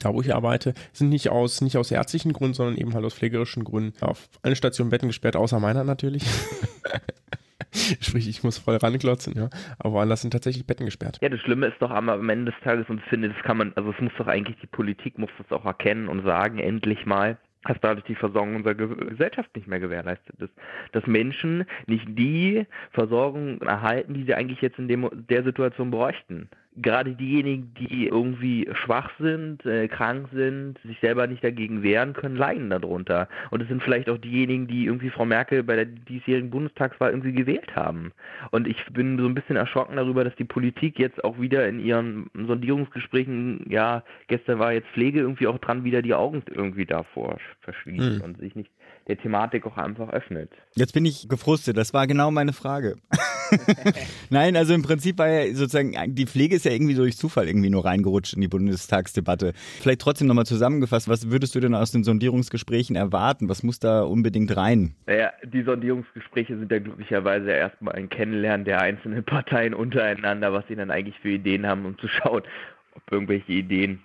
da wo ich arbeite, sind nicht aus, nicht aus ärztlichen Gründen, sondern eben halt aus pflegerischen Gründen auf eine Station Betten gesperrt, außer meiner natürlich. Sprich, ich muss voll ranklotzen, ja. Aber woanders sind tatsächlich Betten gesperrt. Ja, das Schlimme ist doch am Ende des Tages, und ich finde, das kann man, also es muss doch eigentlich die Politik muss das auch erkennen und sagen, endlich mal, dass dadurch die Versorgung unserer Gesellschaft nicht mehr gewährleistet ist. Dass Menschen nicht die Versorgung erhalten, die sie eigentlich jetzt in dem, der Situation bräuchten gerade diejenigen, die irgendwie schwach sind, äh, krank sind, sich selber nicht dagegen wehren können, leiden darunter. Und es sind vielleicht auch diejenigen, die irgendwie Frau Merkel bei der diesjährigen Bundestagswahl irgendwie gewählt haben. Und ich bin so ein bisschen erschrocken darüber, dass die Politik jetzt auch wieder in ihren Sondierungsgesprächen, ja, gestern war jetzt Pflege irgendwie auch dran, wieder die Augen irgendwie davor verschließt hm. und sich nicht der Thematik auch einfach öffnet. Jetzt bin ich gefrustet, das war genau meine Frage. Nein, also im Prinzip war ja sozusagen, die Pflege ist ja irgendwie durch Zufall irgendwie nur reingerutscht in die Bundestagsdebatte. Vielleicht trotzdem nochmal zusammengefasst, was würdest du denn aus den Sondierungsgesprächen erwarten? Was muss da unbedingt rein? Naja, die Sondierungsgespräche sind ja glücklicherweise erstmal ein Kennenlernen der einzelnen Parteien untereinander, was sie dann eigentlich für Ideen haben, um zu schauen, ob irgendwelche Ideen,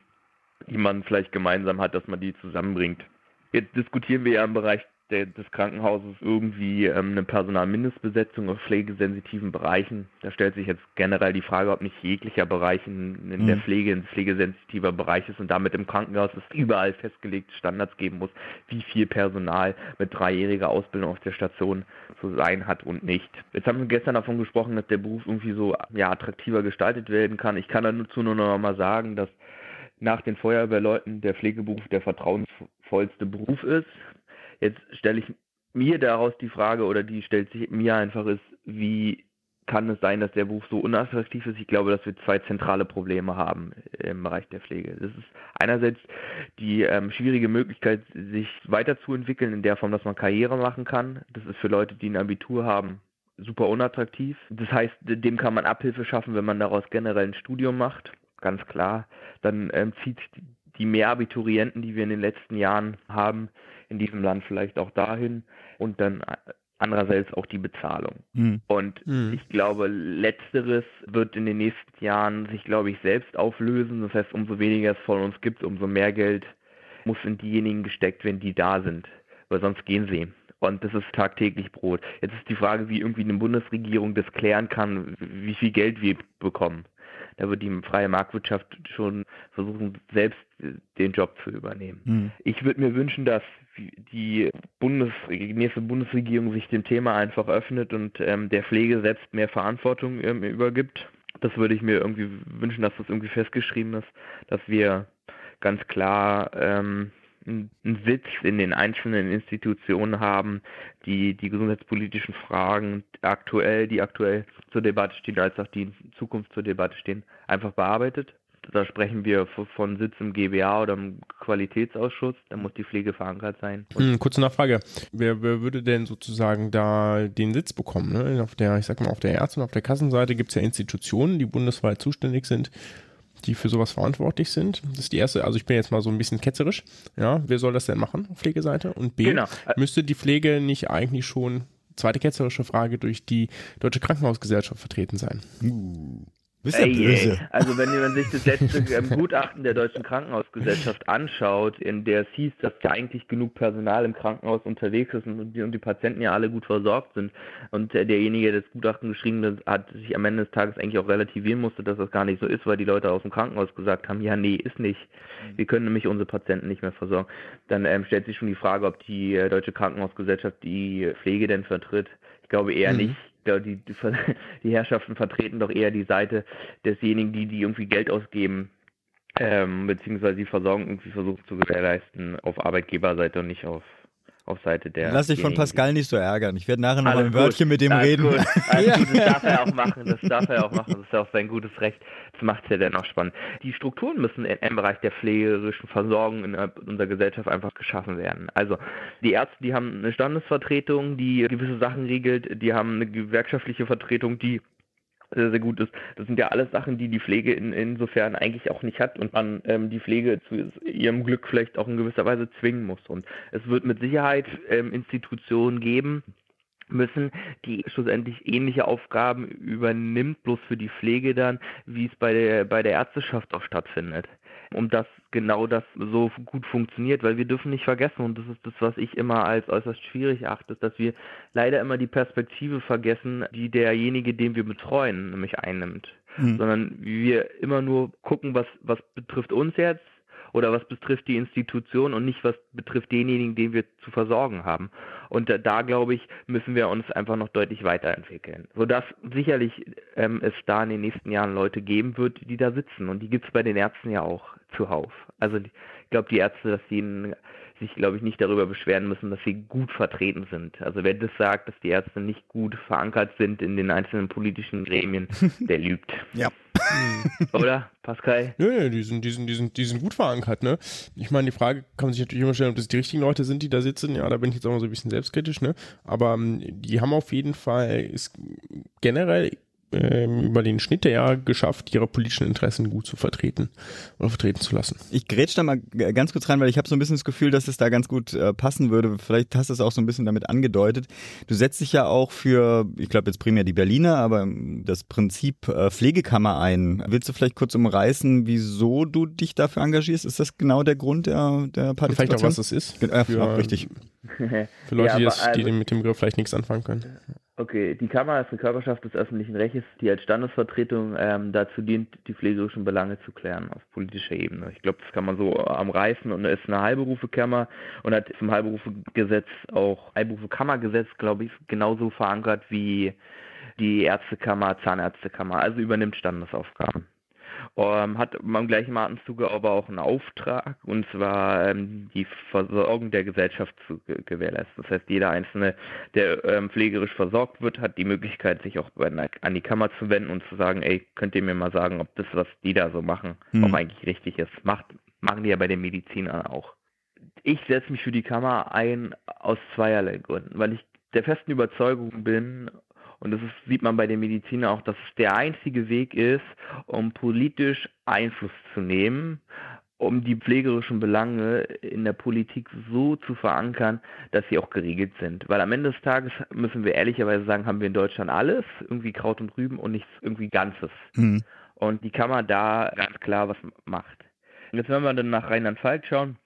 die man vielleicht gemeinsam hat, dass man die zusammenbringt. Jetzt diskutieren wir ja im Bereich der, des Krankenhauses irgendwie ähm, eine Personalmindestbesetzung auf pflegesensitiven Bereichen. Da stellt sich jetzt generell die Frage, ob nicht jeglicher Bereich in, in mhm. der Pflege ein pflegesensitiver Bereich ist und damit im Krankenhaus es überall festgelegte Standards geben muss, wie viel Personal mit dreijähriger Ausbildung auf der Station zu sein hat und nicht. Jetzt haben wir gestern davon gesprochen, dass der Beruf irgendwie so ja, attraktiver gestaltet werden kann. Ich kann dazu nur noch mal sagen, dass nach den Feuerwehrleuten der Pflegeberuf der vertrauensvollste Beruf ist. Jetzt stelle ich mir daraus die Frage, oder die stellt sich mir einfach, ist, wie kann es sein, dass der Beruf so unattraktiv ist? Ich glaube, dass wir zwei zentrale Probleme haben im Bereich der Pflege. Das ist einerseits die ähm, schwierige Möglichkeit, sich weiterzuentwickeln in der Form, dass man Karriere machen kann. Das ist für Leute, die ein Abitur haben, super unattraktiv. Das heißt, dem kann man Abhilfe schaffen, wenn man daraus generell ein Studium macht. Ganz klar. Dann ähm, zieht die Mehrabiturienten, die wir in den letzten Jahren haben, in diesem Land vielleicht auch dahin und dann äh, andererseits auch die Bezahlung. Mhm. Und mhm. ich glaube, letzteres wird in den nächsten Jahren sich, glaube ich, selbst auflösen. Das heißt, umso weniger es von uns gibt, umso mehr Geld muss in diejenigen gesteckt werden, die da sind, weil sonst gehen sie. Und das ist tagtäglich Brot. Jetzt ist die Frage, wie irgendwie eine Bundesregierung das klären kann, wie viel Geld wir bekommen. Da wird die freie Marktwirtschaft schon versuchen, selbst den Job zu übernehmen. Mhm. Ich würde mir wünschen, dass die Bundes nächste Bundesregierung sich dem Thema einfach öffnet und ähm, der Pflege selbst mehr Verantwortung ähm, übergibt. Das würde ich mir irgendwie wünschen, dass das irgendwie festgeschrieben ist, dass wir ganz klar ähm, einen Sitz in den einzelnen Institutionen haben, die die gesundheitspolitischen Fragen aktuell, die aktuell zur Debatte stehen, als auch die in Zukunft zur Debatte stehen, einfach bearbeitet. Da sprechen wir von Sitz im GBA oder im Qualitätsausschuss. Da muss die Pflege verankert sein. Hm, kurze Nachfrage. Wer, wer, würde denn sozusagen da den Sitz bekommen? Ne? Auf der, ich sag mal, auf der Ärzte- und auf der Kassenseite gibt es ja Institutionen, die bundesweit zuständig sind die für sowas verantwortlich sind. Das ist die erste, also ich bin jetzt mal so ein bisschen ketzerisch. Ja, wer soll das denn machen auf Pflegeseite? Und B, genau. müsste die Pflege nicht eigentlich schon, zweite ketzerische Frage, durch die Deutsche Krankenhausgesellschaft vertreten sein? Uh. Bist ja Ey, böse. ey. Also wenn man sich das letzte ähm, Gutachten der Deutschen Krankenhausgesellschaft anschaut, in der es hieß, dass da eigentlich genug Personal im Krankenhaus unterwegs ist und die, und die Patienten ja alle gut versorgt sind und äh, derjenige, der das Gutachten geschrieben hat, hat sich am Ende des Tages eigentlich auch relativieren musste, dass das gar nicht so ist, weil die Leute aus dem Krankenhaus gesagt haben, ja nee, ist nicht. Wir können nämlich unsere Patienten nicht mehr versorgen. Dann ähm, stellt sich schon die Frage, ob die äh, Deutsche Krankenhausgesellschaft die Pflege denn vertritt. Ich glaube eher Mhm. nicht. Glaube, die, die, die Herrschaften vertreten doch eher die Seite desjenigen, die, die irgendwie Geld ausgeben, ähm, beziehungsweise die Versorgung irgendwie versuchen zu gewährleisten auf Arbeitgeberseite und nicht auf, auf Seite der. Lass dich von Pascal nicht so ärgern. Ich werde nachher noch mal alles ein Wörtchen mit dem alles reden. Gut, alles gut, das darf er auch machen, das darf er auch machen, das ist ja auch sein gutes Recht. Das macht es ja dann auch spannend. Die Strukturen müssen im Bereich der pflegerischen Versorgung in unserer Gesellschaft einfach geschaffen werden. Also die Ärzte, die haben eine Standesvertretung, die gewisse Sachen regelt, die haben eine gewerkschaftliche Vertretung, die sehr, sehr gut ist. Das sind ja alles Sachen, die die Pflege in, insofern eigentlich auch nicht hat und man ähm, die Pflege zu ihrem Glück vielleicht auch in gewisser Weise zwingen muss. Und es wird mit Sicherheit ähm, Institutionen geben, müssen, die schlussendlich ähnliche Aufgaben übernimmt, bloß für die Pflege dann, wie es bei der, bei der Ärzteschaft auch stattfindet. Um das genau das so gut funktioniert, weil wir dürfen nicht vergessen, und das ist das, was ich immer als äußerst schwierig achte, dass wir leider immer die Perspektive vergessen, die derjenige, den wir betreuen, nämlich einnimmt. Mhm. Sondern wir immer nur gucken, was, was betrifft uns jetzt oder was betrifft die Institution und nicht was betrifft denjenigen, den wir zu versorgen haben. Und da, da glaube ich, müssen wir uns einfach noch deutlich weiterentwickeln. Sodass sicherlich ähm, es da in den nächsten Jahren Leute geben wird, die da sitzen. Und die gibt es bei den Ärzten ja auch zuhauf. Also die- ich glaube, die Ärzte, dass sie n- sich, glaube ich, nicht darüber beschweren müssen, dass sie gut vertreten sind. Also wer das sagt, dass die Ärzte nicht gut verankert sind in den einzelnen politischen Gremien, der lügt. Ja. Oder, Pascal? Nö, nö, die sind, die, sind, die, sind, die sind gut verankert, ne? Ich meine, die Frage kann man sich natürlich immer stellen, ob das die richtigen Leute sind, die da sitzen. Ja, da bin ich jetzt auch mal so ein bisschen selbstkritisch, ne? Aber ähm, die haben auf jeden Fall ist generell ähm, über den Schnitt der Jahre geschafft, ihre politischen Interessen gut zu vertreten oder vertreten zu lassen. Ich grätsch da mal ganz kurz rein, weil ich habe so ein bisschen das Gefühl, dass es da ganz gut äh, passen würde. Vielleicht hast du es auch so ein bisschen damit angedeutet. Du setzt dich ja auch für, ich glaube jetzt primär die Berliner, aber ähm, das Prinzip äh, Pflegekammer ein. Willst du vielleicht kurz umreißen, wieso du dich dafür engagierst? Ist das genau der Grund der, der Partizipation? vielleicht auch, was das ist. Äh, für, richtig. Für Leute, Ja, die, das, die also- mit dem Begriff vielleicht nichts anfangen können. Okay, die Kammer ist eine Körperschaft des öffentlichen Rechts, die als Standesvertretung ähm, dazu dient, die pflegerischen Belange zu klären auf politischer Ebene. Ich glaube, das kann man so am Reißen und ist eine Heilberufekammer und hat zum Heilberufegesetz auch Heilberufekammergesetz, glaube ich, genauso verankert wie die Ärztekammer, Zahnärztekammer, also übernimmt Standesaufgaben. Ähm, hat im gleichen Atemzuge aber auch einen Auftrag, und zwar ähm, die Versorgung der Gesellschaft zu ge gewährleisten. Das heißt, jeder Einzelne, der ähm, pflegerisch versorgt wird, hat die Möglichkeit, sich auch einer, an die Kammer zu wenden und zu sagen, ey, könnt ihr mir mal sagen, ob das, was die da so machen, Hm. auch eigentlich richtig ist. Macht, machen die ja bei den Medizinern auch. Ich setze mich für die Kammer ein aus zweierlei Gründen, weil ich der festen Überzeugung bin, und das ist, sieht man bei den Medizinern auch, dass es der einzige Weg ist, um politisch Einfluss zu nehmen, um die pflegerischen Belange in der Politik so zu verankern, dass sie auch geregelt sind. Weil am Ende des Tages müssen wir ehrlicherweise sagen, haben wir in Deutschland alles, irgendwie Kraut und Rüben und nichts irgendwie Ganzes. Hm. Und die Kammer da ganz klar was macht. Und jetzt, wenn wir dann nach Rheinland-Pfalz schauen,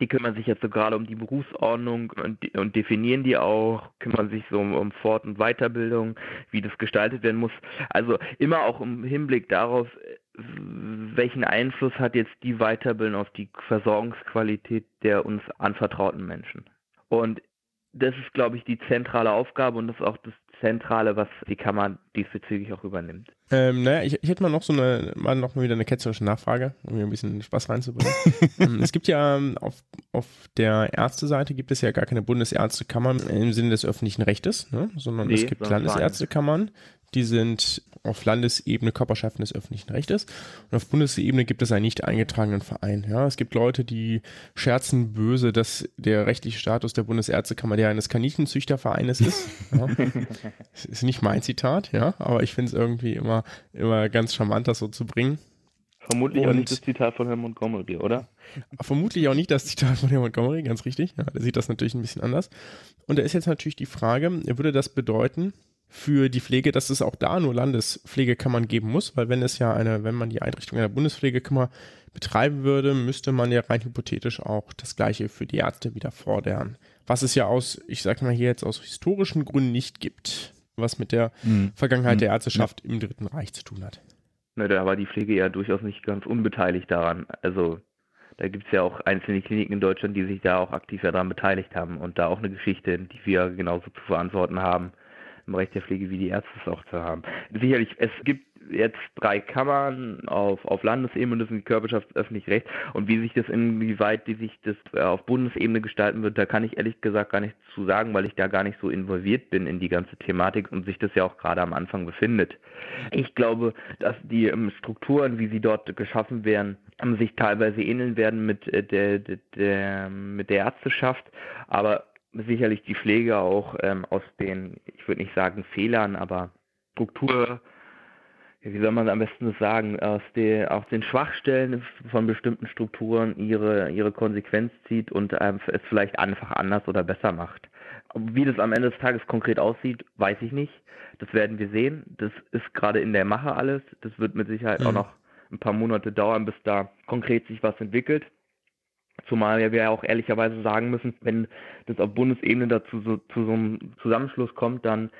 die kümmern sich jetzt so gerade um die Berufsordnung und, und definieren die auch, kümmern sich so um, um Fort- und Weiterbildung, wie das gestaltet werden muss. Also immer auch im Hinblick darauf, welchen Einfluss hat jetzt die Weiterbildung auf die Versorgungsqualität der uns anvertrauten Menschen. Und das ist, glaube ich, die zentrale Aufgabe und das ist auch das Zentrale, was die Kammer diesbezüglich auch übernimmt. Ähm, naja, ich, ich hätte mal noch so eine, mal noch mal wieder eine ketzerische Nachfrage, um hier ein bisschen Spaß reinzubringen. ähm, es gibt ja ähm, auf, auf der Ärzteseite gibt es ja gar keine Bundesärztekammer im Sinne des öffentlichen Rechtes, ne? sondern Nee, es gibt Landesärztekammern, die sind auf Landesebene Körperschaften des öffentlichen Rechtes und auf Bundesebene gibt es einen nicht eingetragenen Verein. Ja, es gibt Leute, die scherzen böse, dass der rechtliche Status der Bundesärztekammer der eines Kaninchenzüchtervereines ist. Ja. Das ist nicht mein Zitat, ja, aber ich finde es irgendwie immer, immer ganz charmant, das so zu bringen. Vermutlich auch Und- nicht das Zitat von Herrn Montgomery, oder? Vermutlich auch nicht das Zitat von Herrn Montgomery, ganz richtig. Ja, der sieht das natürlich ein bisschen anders. Und da ist jetzt natürlich die Frage, würde das bedeuten, für die Pflege, dass es auch da nur Landespflegekammern geben muss, weil wenn es ja eine, wenn man die Einrichtung einer Bundespflegekammer betreiben würde, müsste man ja rein hypothetisch auch das Gleiche für die Ärzte wieder fordern. Was es ja aus, ich sag mal hier jetzt aus historischen Gründen nicht gibt, was mit der mhm. Vergangenheit mhm. der Ärzteschaft ja. im Dritten Reich zu tun hat. Ne, da war die Pflege ja durchaus nicht ganz unbeteiligt daran. Also da gibt es ja auch einzelne Kliniken in Deutschland, die sich da auch aktiv daran beteiligt haben und da auch eine Geschichte, die wir genauso zu verantworten haben im Bereich der Pflege, wie die Ärzte es auch zu haben. Sicherlich, es gibt jetzt drei Kammern auf, auf Landesebene, das sind die Körperschaft öffentlich Recht. Und wie sich das, inwieweit die sich das äh, auf Bundesebene gestalten wird, da kann ich ehrlich gesagt gar nichts zu sagen, weil ich da gar nicht so involviert bin in die ganze Thematik und sich das ja auch gerade am Anfang befindet. Ich glaube, dass die ähm, Strukturen, wie sie dort geschaffen werden, ähm, sich teilweise ähneln werden mit äh, der, der, der, mit der Ärzteschaft, aber sicherlich die Pflege auch ähm, aus den, ich würde nicht sagen Fehlern, aber Struktur wie soll man am besten das sagen, aus, der, aus den Schwachstellen von bestimmten Strukturen ihre, ihre Konsequenz zieht und ähm, es vielleicht einfach anders oder besser macht. Wie das am Ende des Tages konkret aussieht, weiß ich nicht. Das werden wir sehen. Das ist gerade in der Mache alles. Das wird mit Sicherheit mhm. auch noch ein paar Monate dauern, bis da konkret sich was entwickelt. Zumal wir ja auch ehrlicherweise sagen müssen, wenn das auf Bundesebene dazu so, zu so einem Zusammenschluss kommt, dann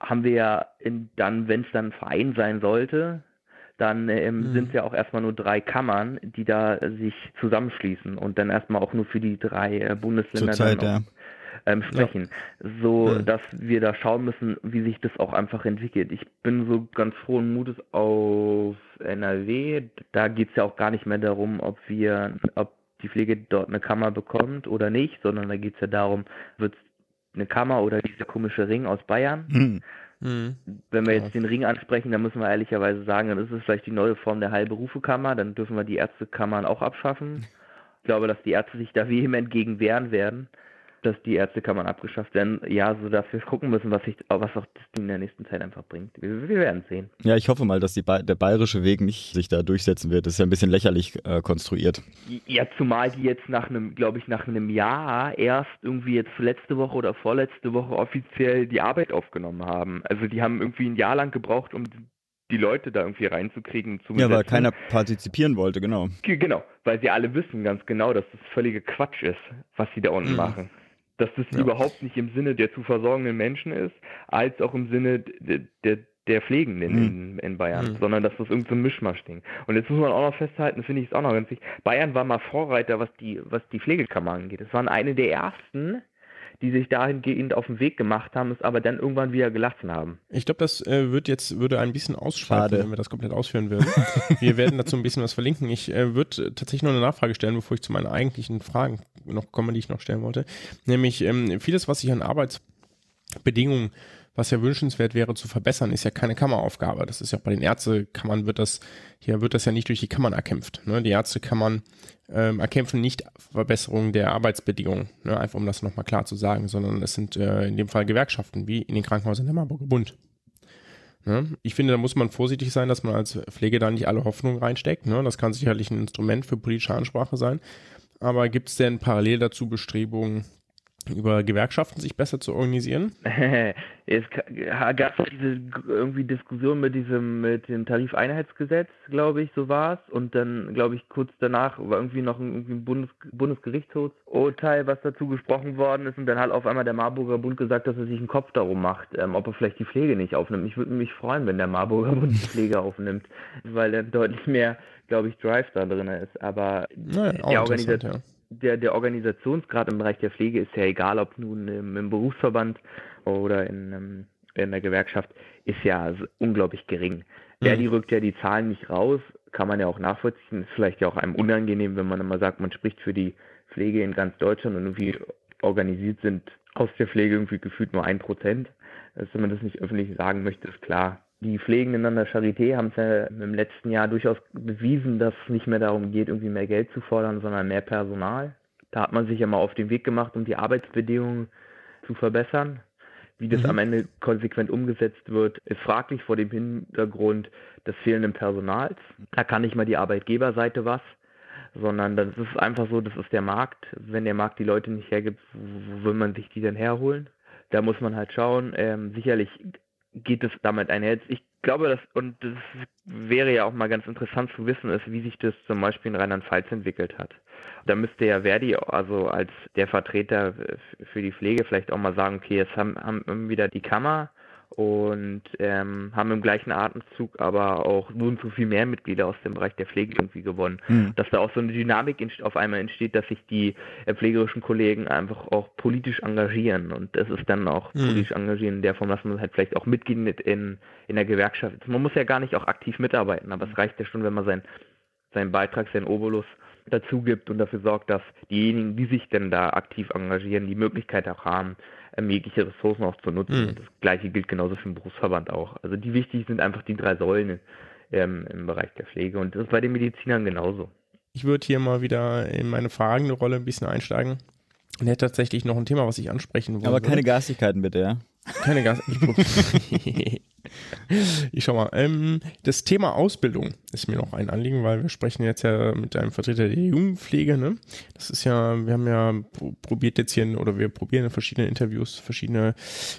haben wir ja in, dann, wenn es dann ein Verein sein sollte, dann ähm, mhm. sind es ja auch erstmal nur drei Kammern, die da sich zusammenschließen und dann erstmal auch nur für die drei äh, Bundesländer Zeit, dann auch, ähm, sprechen. Ja. So, mhm. dass wir da schauen müssen, wie sich das auch einfach entwickelt. Ich bin so ganz frohen Mutes auf NRW. Da geht es ja auch gar nicht mehr darum, ob wir, ob die Pflege dort eine Kammer bekommt oder nicht, sondern da geht es ja darum, wird es eine Kammer oder dieser komische Ring aus Bayern. Hm. Mhm. Wenn wir jetzt den Ring ansprechen, dann müssen wir ehrlicherweise sagen, dann ist es vielleicht die neue Form der Heilberufekammer, dann dürfen wir die Ärztekammern auch abschaffen. Ich glaube, dass die Ärzte sich da vehement gegen wehren werden dass die Ärztekammern abgeschafft werden. Ja, so dass wir gucken müssen, was, sich, was auch das in der nächsten Zeit einfach bringt. Wir, wir werden sehen. Ja, ich hoffe mal, dass die, der bayerische Weg nicht sich da durchsetzen wird. Das ist ja ein bisschen lächerlich äh, konstruiert. Ja, zumal die jetzt nach einem, glaube ich, nach einem Jahr erst irgendwie jetzt letzte Woche oder vorletzte Woche offiziell die Arbeit aufgenommen haben. Also die haben irgendwie ein Jahr lang gebraucht, um die Leute da irgendwie reinzukriegen. Zu ja, weil keiner partizipieren wollte, genau. Genau, weil sie alle wissen ganz genau, dass das völlige Quatsch ist, was sie da unten mhm. machen dass das ja. überhaupt nicht im Sinne der zu versorgenden Menschen ist, als auch im Sinne der, der, der Pflegenden mhm. in, in, Bayern, mhm. sondern dass das irgendein so Mischmasch-Ding. Und jetzt muss man auch noch festhalten, finde ich es auch noch ganz wichtig, Bayern war mal Vorreiter, was die, was die Pflegekammer angeht. Es waren eine der ersten, die sich dahingehend auf den Weg gemacht haben, es aber dann irgendwann wieder gelassen haben. Ich glaube, das äh, wird jetzt würde ein bisschen ausschwaden, wenn wir das komplett ausführen würden. wir werden dazu ein bisschen was verlinken. Ich äh, würde tatsächlich noch eine Nachfrage stellen, bevor ich zu meinen eigentlichen Fragen noch komme, die ich noch stellen wollte. Nämlich ähm, vieles, was sich an Arbeitsbedingungen was ja wünschenswert wäre zu verbessern, ist ja keine Kammeraufgabe. Das ist ja auch bei den Ärztekammern wird das, hier wird das ja nicht durch die Kammern erkämpft. Ne? Die Ärztekammern ähm, erkämpfen nicht Verbesserungen der Arbeitsbedingungen, ne? einfach um das nochmal klar zu sagen, sondern es sind äh, in dem Fall Gewerkschaften, wie in den Krankenhäusern der Marburger Bund. Ne? Ich finde, da muss man vorsichtig sein, dass man als Pflege da nicht alle Hoffnungen reinsteckt. Ne? Das kann sicherlich ein Instrument für politische Ansprache sein. Aber gibt es denn parallel dazu Bestrebungen, über Gewerkschaften sich besser zu organisieren? es gab es diese irgendwie Diskussion mit diesem mit dem Tarifeinheitsgesetz, glaube ich, so war es. Und dann, glaube ich, kurz danach war irgendwie noch ein, irgendwie ein Bundes, Bundesgerichtsurteil, was dazu gesprochen worden ist. Und dann hat auf einmal der Marburger Bund gesagt, dass er sich einen Kopf darum macht, ähm, ob er vielleicht die Pflege nicht aufnimmt. Ich würde mich freuen, wenn der Marburger Bund die Pflege aufnimmt, weil dann deutlich mehr, glaube ich, Drive da drin ist. Aber naja, der Organisation. Ja der, der Organisationsgrad im Bereich der Pflege ist ja egal, ob nun im, im Berufsverband oder in, ähm, in der Gewerkschaft, ist ja unglaublich gering. Mhm. Ja, die rückt ja die Zahlen nicht raus, kann man ja auch nachvollziehen. Ist vielleicht ja auch einem unangenehm, wenn man immer sagt, man spricht für die Pflege in ganz Deutschland und irgendwie organisiert sind aus der Pflege irgendwie gefühlt nur ein Prozent. Dass man das nicht öffentlich sagen möchte, ist klar. Die Pflegenden an der Charité haben es ja im letzten Jahr durchaus bewiesen, dass es nicht mehr darum geht, irgendwie mehr Geld zu fordern, sondern mehr Personal. Da hat man sich ja mal auf den Weg gemacht, um die Arbeitsbedingungen zu verbessern. Wie das mhm. am Ende konsequent umgesetzt wird, ist fraglich vor dem Hintergrund des fehlenden Personals. Da kann nicht mal die Arbeitgeberseite was, sondern das ist einfach so, das ist der Markt. Wenn der Markt die Leute nicht hergibt, wo will man sich die denn herholen? Da muss man halt schauen. Ähm, sicherlich geht es damit einher. Ich glaube, dass, und das wäre ja auch mal ganz interessant zu wissen, ist, wie sich das zum Beispiel in Rheinland-Pfalz entwickelt hat. Da müsste ja Verdi, also als der Vertreter für die Pflege, vielleicht auch mal sagen, okay, jetzt haben, haben wieder die Kammer und ähm, haben im gleichen Atemzug aber auch nun so viel mehr Mitglieder aus dem Bereich der Pflege irgendwie gewonnen. Mhm. Dass da auch so eine Dynamik auf einmal entsteht, dass sich die äh, pflegerischen Kollegen einfach auch politisch engagieren und das ist dann auch mhm. politisch engagieren in der Form, dass man halt vielleicht auch Mitglied in, in der Gewerkschaft ist. Man muss ja gar nicht auch aktiv mitarbeiten, aber es reicht ja schon, wenn man sein, seinen Beitrag, seinen Obolus dazu gibt und dafür sorgt, dass diejenigen, die sich denn da aktiv engagieren, die Möglichkeit auch haben, ähm, jegliche Ressourcen auch zu nutzen. Mhm. Das gleiche gilt genauso für den Berufsverband auch. Also die wichtig sind einfach die drei Säulen ähm, im Bereich der Pflege und das ist bei den Medizinern genauso. Ich würde hier mal wieder in meine fragende Rolle ein bisschen einsteigen. Und hätte tatsächlich noch ein Thema, was ich ansprechen wollte. Aber keine Gastigkeiten bitte, ja? Keine Gas. Ich, ich schau mal. Ähm, das Thema Ausbildung ist mir noch ein Anliegen, weil wir sprechen jetzt ja mit einem Vertreter der Jugendpflege. Ne? Das ist ja, wir haben ja probiert jetzt hier, oder wir probieren in verschiedenen Interviews verschiedene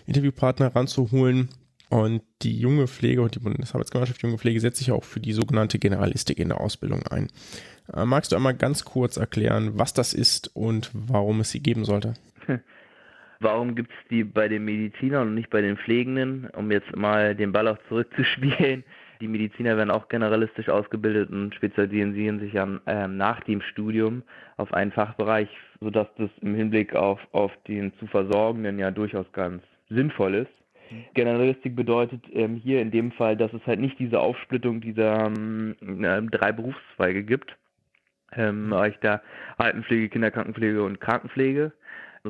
Interviewpartner ranzuholen. Und die junge Pflege und die Bundesarbeitsgemeinschaft Junge Pflege setzt sich auch für die sogenannte Generalistik in der Ausbildung ein. Äh, magst du einmal ganz kurz erklären, was das ist und warum es sie geben sollte? Warum gibt es die bei den Medizinern und nicht bei den Pflegenden? Um jetzt mal den Ball auch zurückzuspielen. Die Mediziner werden auch generalistisch ausgebildet und spezialisieren sich dann ähm, nach dem Studium auf einen Fachbereich, sodass das im Hinblick auf, auf den zu Versorgenden ja durchaus ganz sinnvoll ist. Generalistik bedeutet ähm, hier in dem Fall, dass es halt nicht diese Aufsplittung dieser ähm, äh, drei Berufszweige gibt, ähm, Bereich der Altenpflege, Kinderkrankenpflege und Krankenpflege,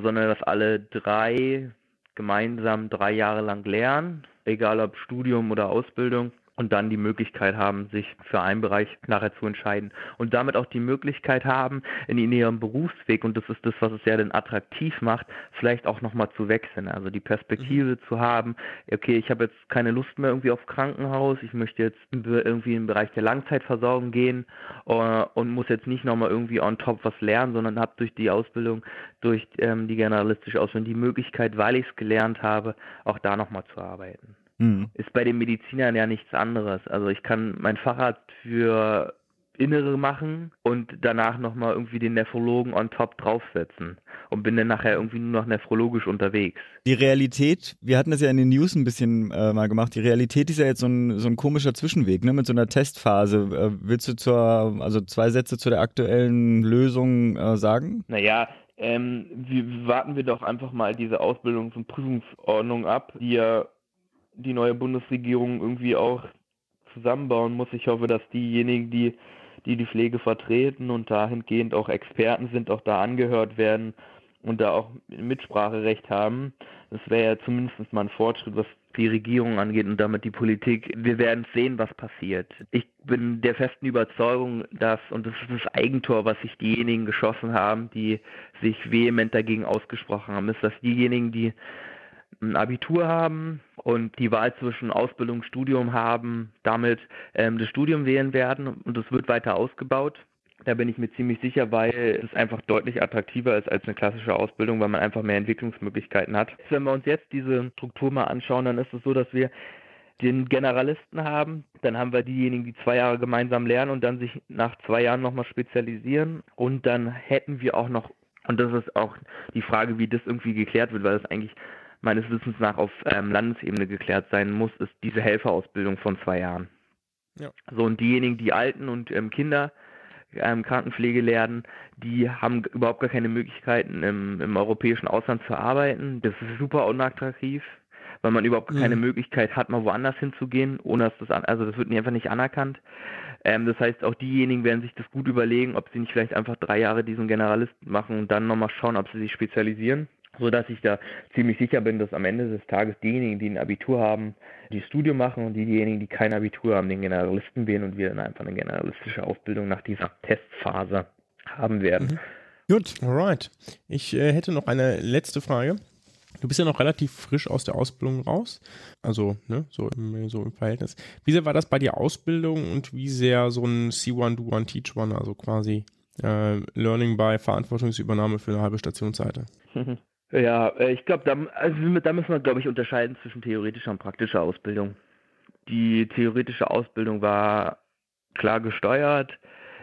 sondern dass alle drei gemeinsam drei Jahre lang lernen, egal ob Studium oder Ausbildung und dann die Möglichkeit haben, sich für einen Bereich nachher zu entscheiden und damit auch die Möglichkeit haben, in ihrem Berufsweg, und das ist das, was es ja dann attraktiv macht, vielleicht auch nochmal zu wechseln. Also die Perspektive mhm. zu haben, okay, ich habe jetzt keine Lust mehr irgendwie auf Krankenhaus, ich möchte jetzt irgendwie im Bereich der Langzeitversorgung gehen uh, und muss jetzt nicht nochmal irgendwie on top was lernen, sondern habe durch die Ausbildung, durch ähm, die generalistische Ausbildung die Möglichkeit, weil ich es gelernt habe, auch da nochmal zu arbeiten. Mhm. Ist bei den Medizinern ja nichts anderes. Also ich kann mein Fahrrad für Innere machen und danach nochmal irgendwie den Nephrologen on top draufsetzen und bin dann nachher irgendwie nur noch nephrologisch unterwegs. Die Realität, wir hatten das ja in den News ein bisschen äh, mal gemacht, die Realität ist ja jetzt so ein, so ein komischer Zwischenweg, ne, mit so einer Testphase. Äh, willst du zur, also zwei Sätze zu der aktuellen Lösung äh, sagen? Naja, ähm, wie, warten wir doch einfach mal diese Ausbildungs- und Prüfungsordnung ab, die ja die neue Bundesregierung irgendwie auch zusammenbauen muss. Ich hoffe, dass diejenigen, die die, die Pflege vertreten und dahingehend auch Experten sind, auch da angehört werden und da auch Mitspracherecht haben. Das wäre ja zumindest mal ein Fortschritt, was die Regierung angeht und damit die Politik. Wir werden sehen, was passiert. Ich bin der festen Überzeugung, dass, und das ist das Eigentor, was sich diejenigen geschossen haben, die sich vehement dagegen ausgesprochen haben, ist, dass diejenigen, die ein Abitur haben und die Wahl zwischen Ausbildung und Studium haben, damit ähm, das Studium wählen werden und es wird weiter ausgebaut. Da bin ich mir ziemlich sicher, weil es einfach deutlich attraktiver ist als eine klassische Ausbildung, weil man einfach mehr Entwicklungsmöglichkeiten hat. Wenn wir uns jetzt diese Struktur mal anschauen, dann ist es so, dass wir den Generalisten haben, dann haben wir diejenigen, die zwei Jahre gemeinsam lernen und dann sich nach zwei Jahren nochmal spezialisieren und dann hätten wir auch noch, und das ist auch die Frage, wie das irgendwie geklärt wird, weil das eigentlich meines Wissens nach auf ähm, Landesebene geklärt sein muss, ist diese Helferausbildung von zwei Jahren. Ja. So, und diejenigen, die Alten und ähm, Kinder ähm, Krankenpflege lernen, die haben überhaupt gar keine Möglichkeiten im, im europäischen Ausland zu arbeiten. Das ist super unattraktiv, weil man überhaupt mhm. keine Möglichkeit hat, mal woanders hinzugehen, ohne dass das, an, also das wird einfach nicht anerkannt. Ähm, das heißt, auch diejenigen werden sich das gut überlegen, ob sie nicht vielleicht einfach drei Jahre diesen Generalisten machen und dann nochmal schauen, ob sie sich spezialisieren so dass ich da ziemlich sicher bin, dass am Ende des Tages diejenigen, die ein Abitur haben, die Studium machen und diejenigen, die kein Abitur haben, den Generalisten wählen und wir dann einfach eine generalistische Ausbildung nach dieser Testphase haben werden. Mhm. Gut, alright. Ich äh, hätte noch eine letzte Frage. Du bist ja noch relativ frisch aus der Ausbildung raus, also ne, so, im, so im Verhältnis. Wie sehr war das bei dir Ausbildung und wie sehr so ein C1, Do1, Teach One, also quasi äh, Learning by Verantwortungsübernahme für eine halbe Stationsseite? Ja, äh, ich glaube, da, also da müssen wir, glaube ich, unterscheiden zwischen theoretischer und praktischer Ausbildung. Die theoretische Ausbildung war klar gesteuert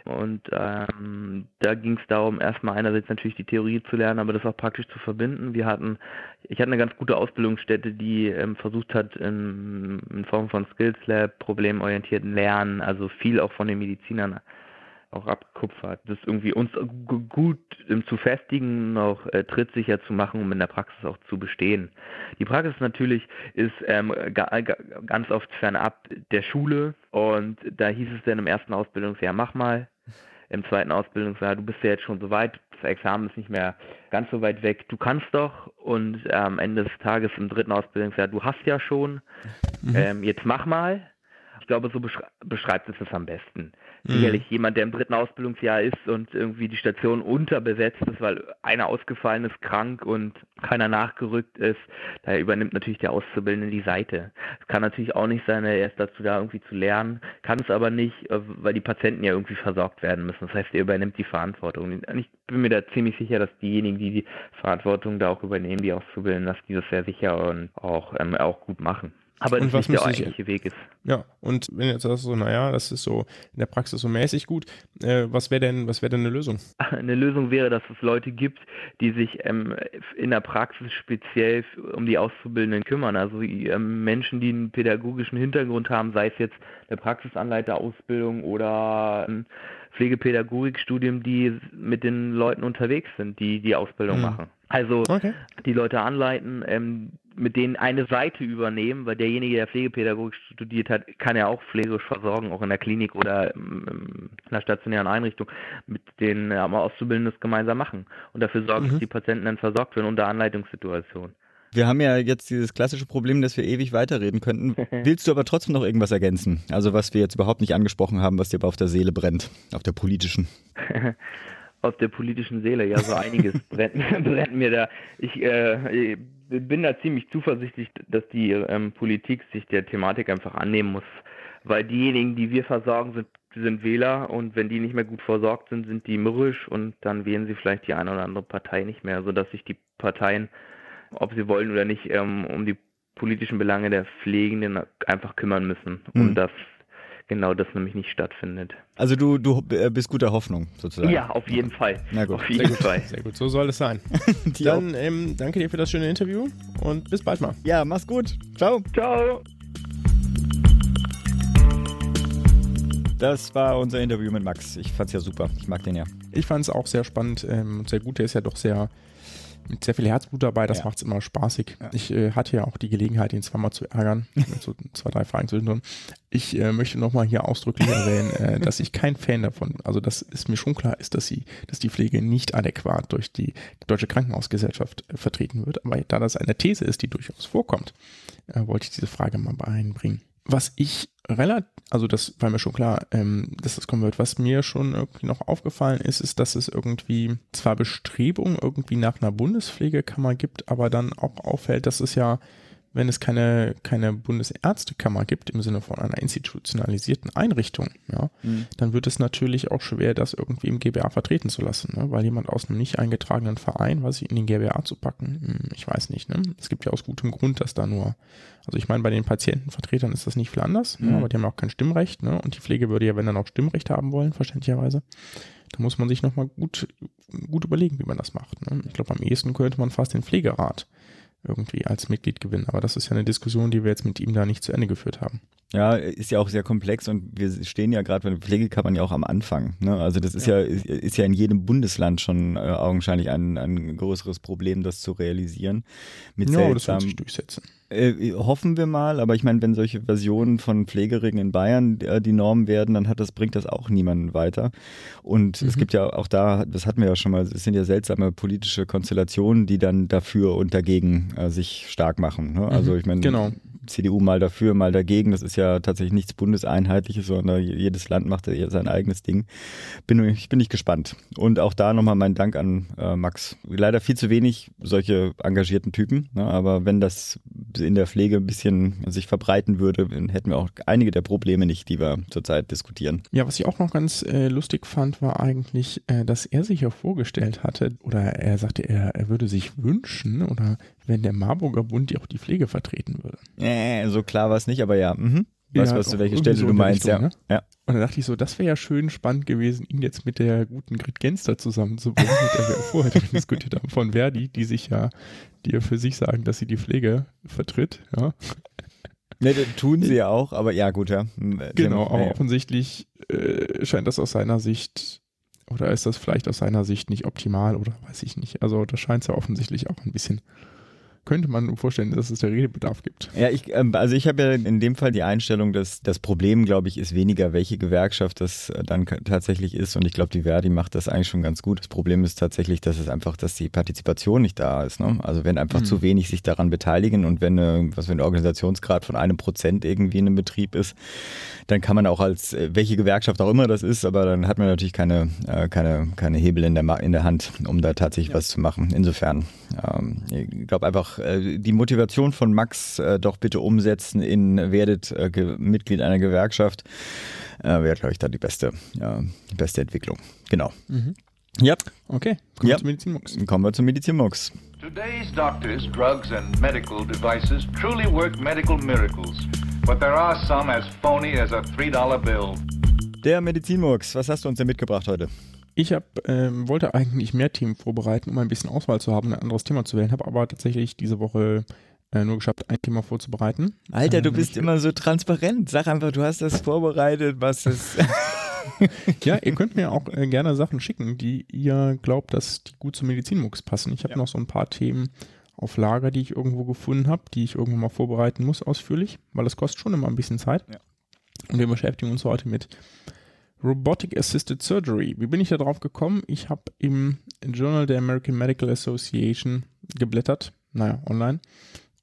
und ähm, da ging es darum, erstmal einerseits natürlich die Theorie zu lernen, aber das auch praktisch zu verbinden. Wir hatten, ich hatte eine ganz gute Ausbildungsstätte, die ähm, versucht hat, in, in Form von Skills Lab, problemorientierten Lernen, also viel auch von den Medizinern auch abgekupfert, das irgendwie uns gut zu festigen, auch äh, trittsicher zu machen, um in der Praxis auch zu bestehen. Die Praxis natürlich ist ähm, ganz oft fernab der Schule und da hieß es dann im ersten Ausbildungsjahr, mach mal. Im zweiten Ausbildungsjahr, du bist ja jetzt schon so weit, das Examen ist nicht mehr ganz so weit weg, du kannst doch und äh, am Ende des Tages im dritten Ausbildungsjahr, du hast ja schon, mhm. ähm, jetzt mach mal. Ich glaube, so beschreibt es es am besten sicherlich mhm. jemand, der im dritten Ausbildungsjahr ist und irgendwie die Station unterbesetzt ist, weil einer ausgefallen ist, krank und keiner nachgerückt ist, da übernimmt natürlich der Auszubildende die Seite. Es kann natürlich auch nicht sein, er ist dazu da irgendwie zu lernen, kann es aber nicht, äh, weil die Patienten ja irgendwie versorgt werden müssen. Das heißt, er übernimmt die Verantwortung. Ich bin mir da ziemlich sicher, dass diejenigen, die die Verantwortung da auch übernehmen, die Auszubildenden, dass die das sehr sicher und auch, ähm, auch gut machen. Aber und das nicht der ich, eigentliche Weg ist. Ja, und wenn jetzt sagst so, naja, das ist so in der Praxis so mäßig gut, äh, was wäre denn, was wäre denn eine Lösung? Eine Lösung wäre, dass es Leute gibt, die sich ähm, in der Praxis speziell um die Auszubildenden kümmern. Also ähm, Menschen, die einen pädagogischen Hintergrund haben, sei es jetzt eine Praxisanleiterausbildung oder ein Pflegepädagogikstudium, die mit den Leuten unterwegs sind, die die Ausbildung mhm. machen. Also okay. die Leute anleiten, ähm, mit denen eine Seite übernehmen, weil derjenige, der Pflegepädagogik studiert hat, kann ja auch pflegerisch versorgen, auch in der Klinik oder in einer stationären Einrichtung, mit denen ja, Auszubildenden das gemeinsam machen und dafür sorgen, mhm. dass die Patienten dann versorgt werden unter Anleitungssituationen. Wir haben ja jetzt dieses klassische Problem, dass wir ewig weiterreden könnten. Willst du aber trotzdem noch irgendwas ergänzen? Also was wir jetzt überhaupt nicht angesprochen haben, was dir aber auf der Seele brennt, auf der politischen? aus der politischen Seele, ja, so einiges brennt, brennt mir da. Ich äh, bin da ziemlich zuversichtlich, dass die ähm, Politik sich der Thematik einfach annehmen muss, weil diejenigen, die wir versorgen, sind, sind Wähler und wenn die nicht mehr gut versorgt sind, sind die mürrisch und dann wählen sie vielleicht die eine oder andere Partei nicht mehr, sodass sich die Parteien, ob sie wollen oder nicht, ähm, um die politischen Belange der Pflegenden einfach kümmern müssen, um mhm. das genau das nämlich nicht stattfindet. Also du, du äh, bist guter Hoffnung sozusagen. Ja, auf jeden Fall. Na gut. Auf jeden Sehr Fall. Gut. Sehr gut, so soll es sein. Dann ähm, danke dir für das schöne Interview und bis bald mal. Ja, mach's gut. Ciao. Ciao. Das war unser Interview mit Max. Ich fand's ja super. Ich mag den ja. Ich fand's auch sehr spannend ähm, und sehr gut. Der ist ja doch sehr mit sehr viel Herzblut dabei, das ja. macht es immer spaßig. Ja. Ich äh, hatte ja auch die Gelegenheit, ihn zweimal zu ärgern, mit so zwei, drei Fragen zwischendrin. Ich äh, möchte nochmal hier ausdrücklich erwähnen, äh, dass ich kein Fan davon, also dass es mir schon klar ist, dass sie, dass die Pflege nicht adäquat durch die Deutsche Krankenhausgesellschaft äh, vertreten wird. Aber da das eine These ist, die durchaus vorkommt, äh, wollte ich diese Frage mal einbringen. Was ich relativ, also das war mir schon klar, ähm, dass das kommen wird. Was mir schon irgendwie noch aufgefallen ist, ist, dass es irgendwie zwar Bestrebungen irgendwie nach einer Bundespflegekammer gibt, aber dann auch auffällt, dass es ja wenn es keine, keine Bundesärztekammer gibt im Sinne von einer institutionalisierten Einrichtung, ja, mhm. dann wird es natürlich auch schwer, das irgendwie im GBA vertreten zu lassen, ne? weil jemand aus einem nicht eingetragenen Verein, was ich in den GBA zu packen, hm, ich weiß nicht, ne? Es gibt ja aus gutem Grund, dass da nur, also ich meine, bei den Patientenvertretern ist das nicht viel anders, ne? mhm. ne? aber die haben auch kein Stimmrecht, ne? Und die Pflege würde ja, wenn dann auch Stimmrecht haben wollen, verständlicherweise. Da muss man sich nochmal gut, gut überlegen, wie man das macht. Ne? Ich glaube, am ehesten könnte man fast den Pflegerat irgendwie als Mitglied gewinnen. Aber das ist ja eine Diskussion, die wir jetzt mit ihm da nicht zu Ende geführt haben. Ja, ist ja auch sehr komplex und wir stehen ja gerade bei der Pflegekammern ja auch am Anfang. Ne? Also das ist ja, ja ist, ist, ja in jedem Bundesland schon äh, augenscheinlich ein, ein größeres Problem, das zu realisieren. Mit ja, das wird sich durchsetzen. Äh, hoffen wir mal, aber ich meine, wenn solche Versionen von Pflegeringen in Bayern äh, die Norm werden, dann hat das, bringt das auch niemanden weiter. Und mhm. es gibt ja auch da, das hatten wir ja schon mal, es sind ja seltsame politische Konstellationen, die dann dafür und dagegen äh, sich stark machen. Ne? Also mhm. ich meine, genau CDU mal dafür, mal dagegen. Das ist ja tatsächlich nichts Bundeseinheitliches, sondern jedes Land macht ja sein eigenes Ding. Bin, ich bin nicht gespannt. Und auch da nochmal mein Dank an äh, Max. Leider viel zu wenig solche engagierten Typen, ne? aber wenn das in der Pflege ein bisschen sich verbreiten würde, dann hätten wir auch einige der Probleme nicht, die wir zurzeit diskutieren. Ja, was ich auch noch ganz äh, lustig fand, war eigentlich, äh, dass er sich ja vorgestellt hatte, oder er sagte, er, er würde sich wünschen, oder wenn der Marburger Bund auch die Pflege vertreten würde. Äh, so klar war es nicht, aber ja. Mhm. Weiß, Ja, was du, welche Stelle so du meinst, Richtung, ja. ne? ja. Und da dachte ich so, das wäre ja schön spannend gewesen, ihn jetzt mit der guten Grit Genster zusammenzubringen, mit der wir vorher diskutiert haben, von Verdi, die sich ja, die ja für sich sagen, dass sie die Pflege vertritt, ja. Ne, das tun sie ja auch, aber ja, gut, ja. Hm, äh, Genau, aber ja. offensichtlich äh, scheint das aus seiner Sicht, oder ist das vielleicht aus seiner Sicht nicht optimal oder weiß ich nicht. Also da scheint es ja offensichtlich auch ein bisschen, könnte man vorstellen, dass es da Redebedarf gibt. Ja, ich, ähm, also ich habe ja in dem Fall die Einstellung, dass das Problem, glaube ich, ist weniger, welche Gewerkschaft das äh, dann tatsächlich ist. Und ich glaube, die Verdi macht das eigentlich schon ganz gut. Das Problem ist tatsächlich, dass es einfach, dass die Partizipation nicht da ist. Ne? Also wenn einfach Mhm. zu wenig sich daran beteiligen und wenn, äh, was wenn der Organisationsgrad von einem Prozent irgendwie in einem Betrieb ist, dann kann man auch als äh, welche Gewerkschaft auch immer das ist, aber dann hat man natürlich keine, keine, keine Hebel in der, in der Hand, um da tatsächlich was zu machen. Insofern, ähm, ich glaube einfach, äh, die Motivation von Max äh, doch bitte umsetzen in werdet äh, Mitglied einer Gewerkschaft, wäre, glaube ich, da die beste, die beste Entwicklung. Genau. Ja, Okay, kommen Ja. wir zum Medizinmux. kommen wir zum Medizinmux. Today's doctors, drugs, and medical devices truly work medical miracles, but there are some as phony as a $3 bill. Der Medizinmux, was hast du uns denn mitgebracht heute? Ich hab, ähm, wollte eigentlich mehr Themen vorbereiten, um ein bisschen Auswahl zu haben, ein anderes Thema zu wählen, habe aber tatsächlich diese Woche äh, nur geschafft, ein Thema vorzubereiten. Alter, du Ähm, bist immer so transparent. Sag einfach, du hast das vorbereitet, was es. Ja, ihr könnt mir auch äh, gerne Sachen schicken, die ihr glaubt, dass die gut zum Medizinmux passen. Ich habe noch so ein paar Themen auf Lager, die ich irgendwo gefunden habe, die ich irgendwo mal vorbereiten muss, ausführlich, weil das kostet schon immer ein bisschen Zeit. Ja. Und wir beschäftigen uns heute mit Robotic Assisted Surgery. Wie bin ich da drauf gekommen? Ich habe im Journal der American Medical Association geblättert, naja, online.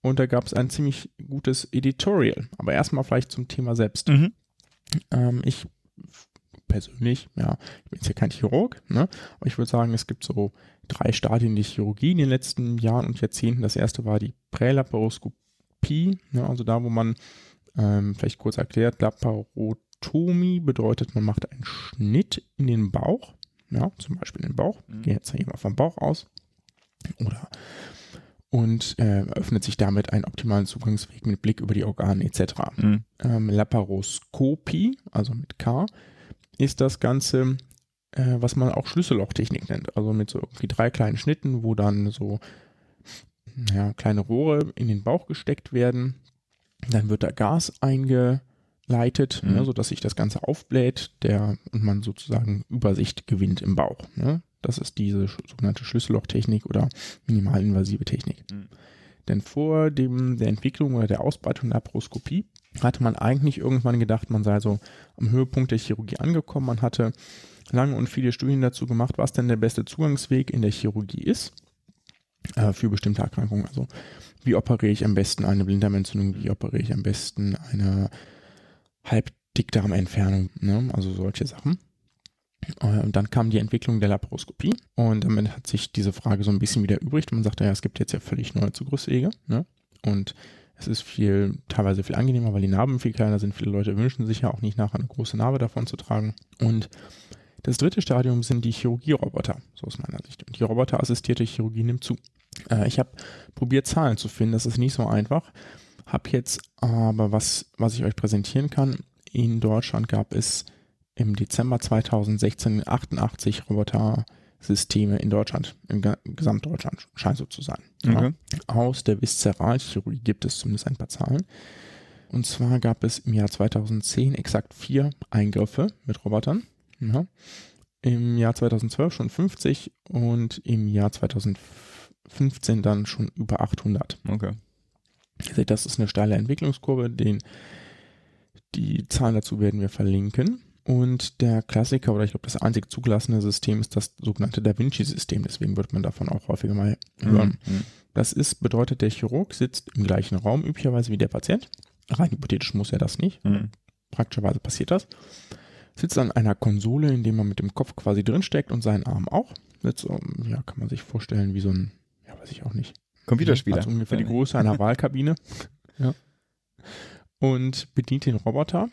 Und da gab es ein ziemlich gutes Editorial. Aber erstmal vielleicht zum Thema selbst. Mhm. Ähm, ich persönlich, ja, ich bin jetzt ja kein Chirurg, ne? aber ich würde sagen, es gibt so drei Stadien der Chirurgie in den letzten Jahren und Jahrzehnten. Das erste war die Prälaparoskopie, ne? also da, wo man, ähm, vielleicht kurz erklärt, Laparotomie bedeutet, man macht einen Schnitt in den Bauch, ja, zum Beispiel in den Bauch, Mhm. gehe jetzt hier mal vom Bauch aus, oder und äh, öffnet sich damit einen optimalen Zugangsweg mit Blick über die Organe etc Mhm. ähm, Laparoskopie, also mit K, ist das Ganze, äh, was man auch Schlüssellochtechnik nennt. Also mit so irgendwie drei kleinen Schnitten, wo dann so ja, kleine Rohre in den Bauch gesteckt werden. Dann wird da Gas eingeleitet, Mhm. ne, sodass sich das Ganze aufbläht der, und man sozusagen Übersicht gewinnt im Bauch. Ne? Das ist diese sogenannte Schlüssellochtechnik oder minimalinvasive Technik. Mhm. Denn vor dem, der Entwicklung oder der Ausbreitung der Laparoskopie hatte man eigentlich irgendwann gedacht, man sei so am Höhepunkt der Chirurgie angekommen. Man hatte lange und viele Studien dazu gemacht, was denn der beste Zugangsweg in der Chirurgie ist äh, für bestimmte Erkrankungen. Also wie operiere ich am besten eine Blinddarmentzündung, wie operiere ich am besten eine Halbdickdarmentfernung, ne? also solche Sachen. Äh, Und dann kam die Entwicklung der Laparoskopie und damit hat sich diese Frage so ein bisschen wieder übrig. Man sagte, ja, es gibt jetzt ja völlig neue Zugriffswege ne? und es ist viel, teilweise viel angenehmer, weil die Narben viel kleiner sind. Viele Leute wünschen sich ja auch nicht nachher eine große Narbe davon zu tragen. Und das dritte Stadium sind die Chirurgieroboter, so aus meiner Sicht. Und die roboterassistierte Chirurgie nimmt zu. Äh, ich habe probiert, Zahlen zu finden. Das ist nicht so einfach. Habe jetzt aber was, was ich euch präsentieren kann. In Deutschland gab es im Dezember 2016 88 Robotersysteme in Deutschland, im Ge- Gesamtdeutschland scheint so zu sein. Ja. Okay. Aus der Viszeralchirurgie gibt es zumindest ein paar Zahlen. Und zwar gab es im Jahr 2010 exakt vier Eingriffe mit Robotern. Ja. Im Jahr 2012 schon 50 und im Jahr 2015 dann schon über 800. Okay. Ihr seht, das ist eine steile Entwicklungskurve. Den, die Zahlen dazu werden wir verlinken. Und der Klassiker oder ich glaube das einzig zugelassene System ist das sogenannte Da Vinci-System. Deswegen wird man davon auch häufiger mal hören. Mhm. Das ist, bedeutet, der Chirurg sitzt im gleichen Raum üblicherweise wie der Patient. Rein hypothetisch muss er das nicht. Mhm. Praktischerweise passiert das. Sitzt an einer Konsole, in dem man mit dem Kopf quasi drinsteckt und seinen Arm auch. Sitzt, ja, kann man sich vorstellen, wie so ein, ja, weiß ich auch nicht. Computerspieler. Also ungefähr die Größe einer Wahlkabine. ja. Und bedient den Roboter,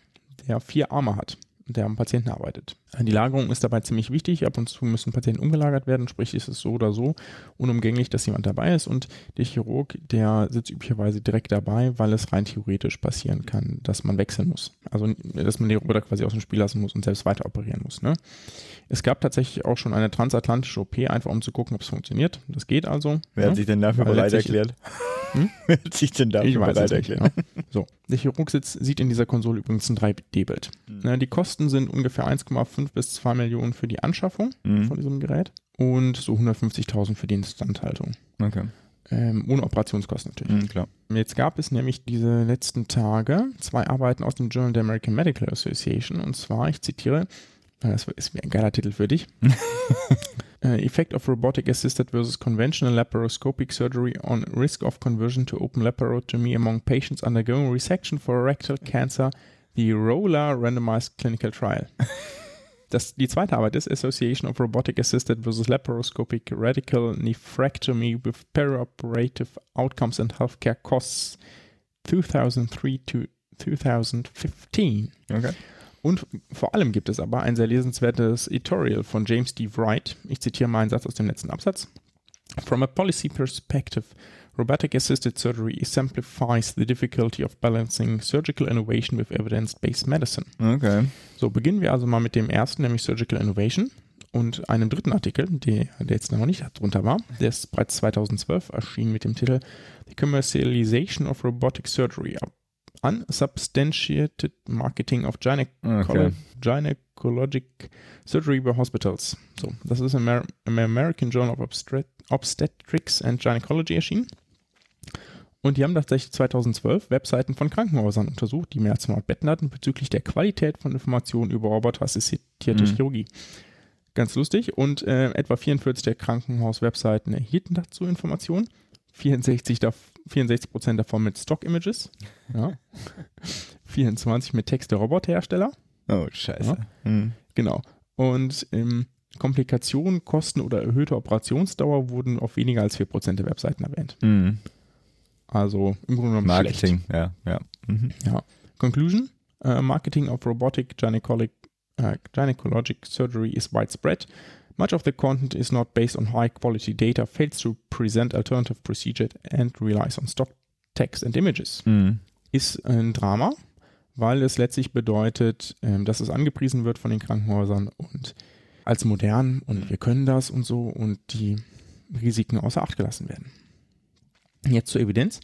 der vier Arme hat und der am Patienten arbeitet. Die Lagerung ist dabei ziemlich wichtig. Ab und zu müssen Patienten umgelagert werden, sprich ist es so oder so unumgänglich, dass jemand dabei ist. Und der Chirurg, der sitzt üblicherweise direkt dabei, weil es rein theoretisch passieren kann, dass man wechseln muss. Also dass man den Roboter quasi aus dem Spiel lassen muss und selbst weiter operieren muss. Ne? Es gab tatsächlich auch schon eine transatlantische OP, einfach um zu gucken, ob es funktioniert. Das geht also. Wer ne? hat sich denn dafür bereit erklärt? Hm? Wer hat sich denn dafür bereit es nicht. erklärt? Ja. So, der Chirurg sitzt, sieht in dieser Konsole übrigens ein 3D-Bild. Ne, Die Kosten sind ungefähr 1,5 bis 2 Millionen für die Anschaffung Mhm. von diesem Gerät und so 150.000 für die Instandhaltung. Okay, Ähm, ohne Operationskosten natürlich. mhm, klar. Jetzt gab es nämlich diese letzten Tage zwei Arbeiten aus dem Journal der American Medical Association und zwar, ich zitiere, äh, das ist wie ein geiler Titel für dich. äh, Effect of robotic assisted versus conventional laparoscopic surgery on risk of conversion to open laparotomy among patients undergoing resection for rectal cancer, the ROLA randomized clinical trial. Das, die zweite Arbeit ist Association of Robotic Assisted versus Laparoscopic Radical Nephrectomy with Perioperative Outcomes and Healthcare Costs 2003 to 2015. Okay. Und vor allem gibt es aber ein sehr lesenswertes Editorial von James D. Wright. Ich zitiere mal einen Satz aus dem letzten Absatz. From a policy perspective, robotic assisted surgery exemplifies the difficulty of balancing surgical innovation with evidence-based medicine. Okay. So, beginnen wir also mal mit dem ersten, nämlich Surgical Innovation und einem dritten Artikel, der, der jetzt noch nicht drunter war. Der ist bereits 2012 erschienen mit dem Titel The Commercialization of Robotic Surgery. Unsubstantiated Marketing of Gyne Okay. Gynecologic Surgery by Hospitals. So, das ist im, Amer im American Journal of Obstet Obstetrics and Gynecology erschienen. Und die haben tatsächlich 2012 Webseiten von Krankenhäusern untersucht, die mehr als 200 Betten hatten, bezüglich der Qualität von Informationen über roboterassistierte Mhm. Chirurgie. Ganz lustig. Und äh, etwa 44 der Krankenhaus-Webseiten erhielten dazu Informationen. 64, dav 64 Prozent davon mit Stock-Images. Ja. 24 mit Text der Roboterhersteller. Oh, scheiße. Mhm. Genau. Und ähm, Komplikationen, Kosten oder erhöhte Operationsdauer wurden auf weniger als 4% der Webseiten erwähnt. Mhm. Also im Grunde genommen schlecht. Marketing, ja, ja. Mhm. Ja. Conclusion: uh, Marketing of robotic gynecologic, uh, gynecologic surgery is widespread. Much of the content is not based on high quality data, fails to present alternative procedure and relies on stock text and images. Mhm. Ist ein Drama, weil es letztlich bedeutet, ähm, dass es angepriesen wird von den Krankenhäusern und als modern und wir können das und so und die Risiken außer Acht gelassen werden. Jetzt zur Evidenz.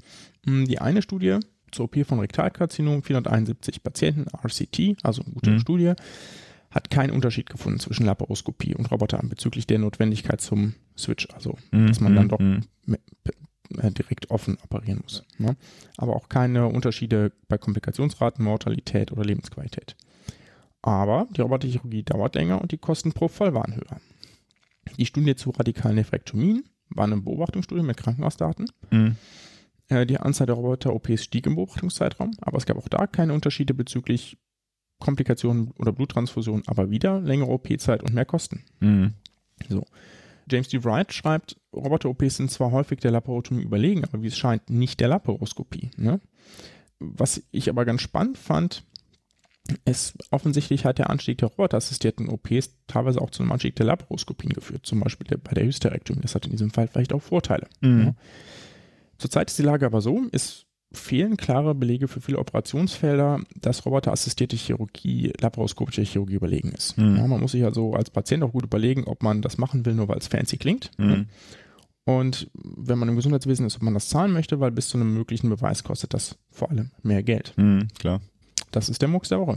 Hm, Die eine Studie zur OP von Rektalkarzinom, 471 Patienten, RCT, also eine gute Mhm. Studie, hat keinen Unterschied gefunden zwischen Laparoskopie und Roboter bezüglich der Notwendigkeit zum Switch, also dass man dann doch Mhm. äh, direkt offen operieren muss. Ne? Aber auch keine Unterschiede bei Komplikationsraten, Mortalität oder Lebensqualität. Aber die Roboterchirurgie dauert länger und die Kosten pro Fall waren höher. Die Studie zu radikalen Nephrektomien war eine Beobachtungsstudie mit Krankenhausdaten. Mhm. Äh, Die Anzahl der Roboter-OPs stieg im Beobachtungszeitraum, aber es gab auch da keine Unterschiede bezüglich Komplikationen oder Bluttransfusion, aber wieder längere OP-Zeit und mehr Kosten. Mhm. James D. Wright schreibt, Roboter-OPs sind zwar häufig der Laparotomie überlegen, aber wie es scheint, nicht der Laparoskopie. Ne? Was ich aber ganz spannend fand, ist, offensichtlich hat der Anstieg der roboterassistierten OPs teilweise auch zu einem Anstieg der Laparoskopien geführt, zum Beispiel bei der Hysterektomie. Das hat in diesem Fall vielleicht auch Vorteile. Mhm. Ja. Zurzeit ist die Lage aber so, es fehlen klare Belege für viele Operationsfelder, dass roboterassistierte Chirurgie laparoskopische Chirurgie überlegen ist. Mhm. Ja, man muss sich also als Patient auch gut überlegen, ob man das machen will, nur weil es fancy klingt. Mhm. Und wenn man im Gesundheitswesen ist, ob man das zahlen möchte, weil bis zu einem möglichen Beweis kostet das vor allem mehr Geld. Mhm. Klar. Das ist der Mux der Woche.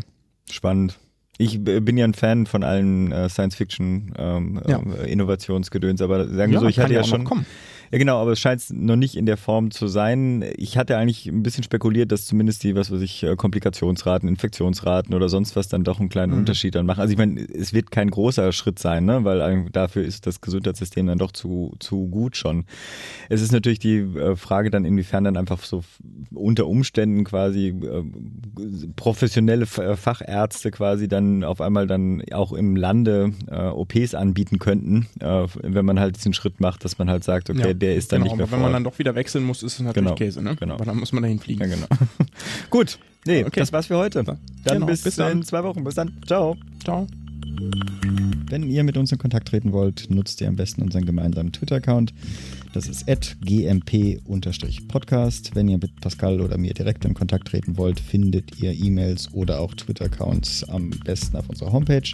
Spannend. Ich bin ja ein Fan von allen äh, Science-Fiction ähm, Ja. äh, Innovationsgedöns, aber sagen wir Ja, so, ich hatte ja, schon, kommen. Ja, genau, aber es scheint noch nicht in der Form zu sein. Ich hatte eigentlich ein bisschen spekuliert, dass zumindest die, was weiß ich, äh, Komplikationsraten, Infektionsraten oder sonst was dann doch einen kleinen mhm. Unterschied dann machen. Also ich meine, es wird kein großer Schritt sein, ne? weil dafür ist das Gesundheitssystem dann doch zu, zu gut schon. Es ist natürlich die äh, Frage dann, inwiefern dann einfach so unter Umständen quasi äh, professionelle Fachärzte quasi dann auf einmal dann auch im Lande OPs anbieten könnten, wenn man halt diesen Schritt macht, dass man halt sagt, okay, ja, der ist dann genau, nicht mehr aber Wenn man dann doch wieder wechseln muss, ist es natürlich genau, Käse, ne? Genau. Aber dann muss man dahin fliegen. Ja, genau. Gut, nee, okay. das war's für heute. Dann genau, bis, bis dann. in zwei Wochen. Bis dann. Ciao. Ciao. Wenn ihr mit uns in Kontakt treten wollt, nutzt ihr am besten unseren gemeinsamen Twitter-Account. Das ist gmp-podcast. Wenn ihr mit Pascal oder mir direkt in Kontakt treten wollt, findet ihr E-Mails oder auch Twitter-Accounts am besten auf unserer Homepage.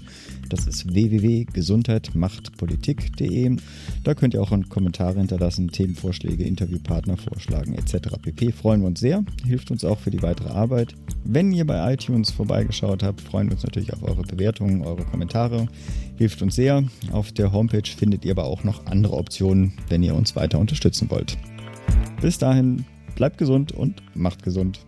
Das ist www.gesundheitmachtpolitik.de. Da könnt ihr auch Kommentare hinterlassen, Themenvorschläge, Interviewpartner vorschlagen etc. pp. Freuen wir uns sehr, hilft uns auch für die weitere Arbeit. Wenn ihr bei iTunes vorbeigeschaut habt, freuen wir uns natürlich auf eure Bewertungen, eure Kommentare. Hilft uns sehr. Auf der Homepage findet ihr aber auch noch andere Optionen, wenn ihr uns weiter unterstützen wollt. Bis dahin, bleibt gesund und macht gesund.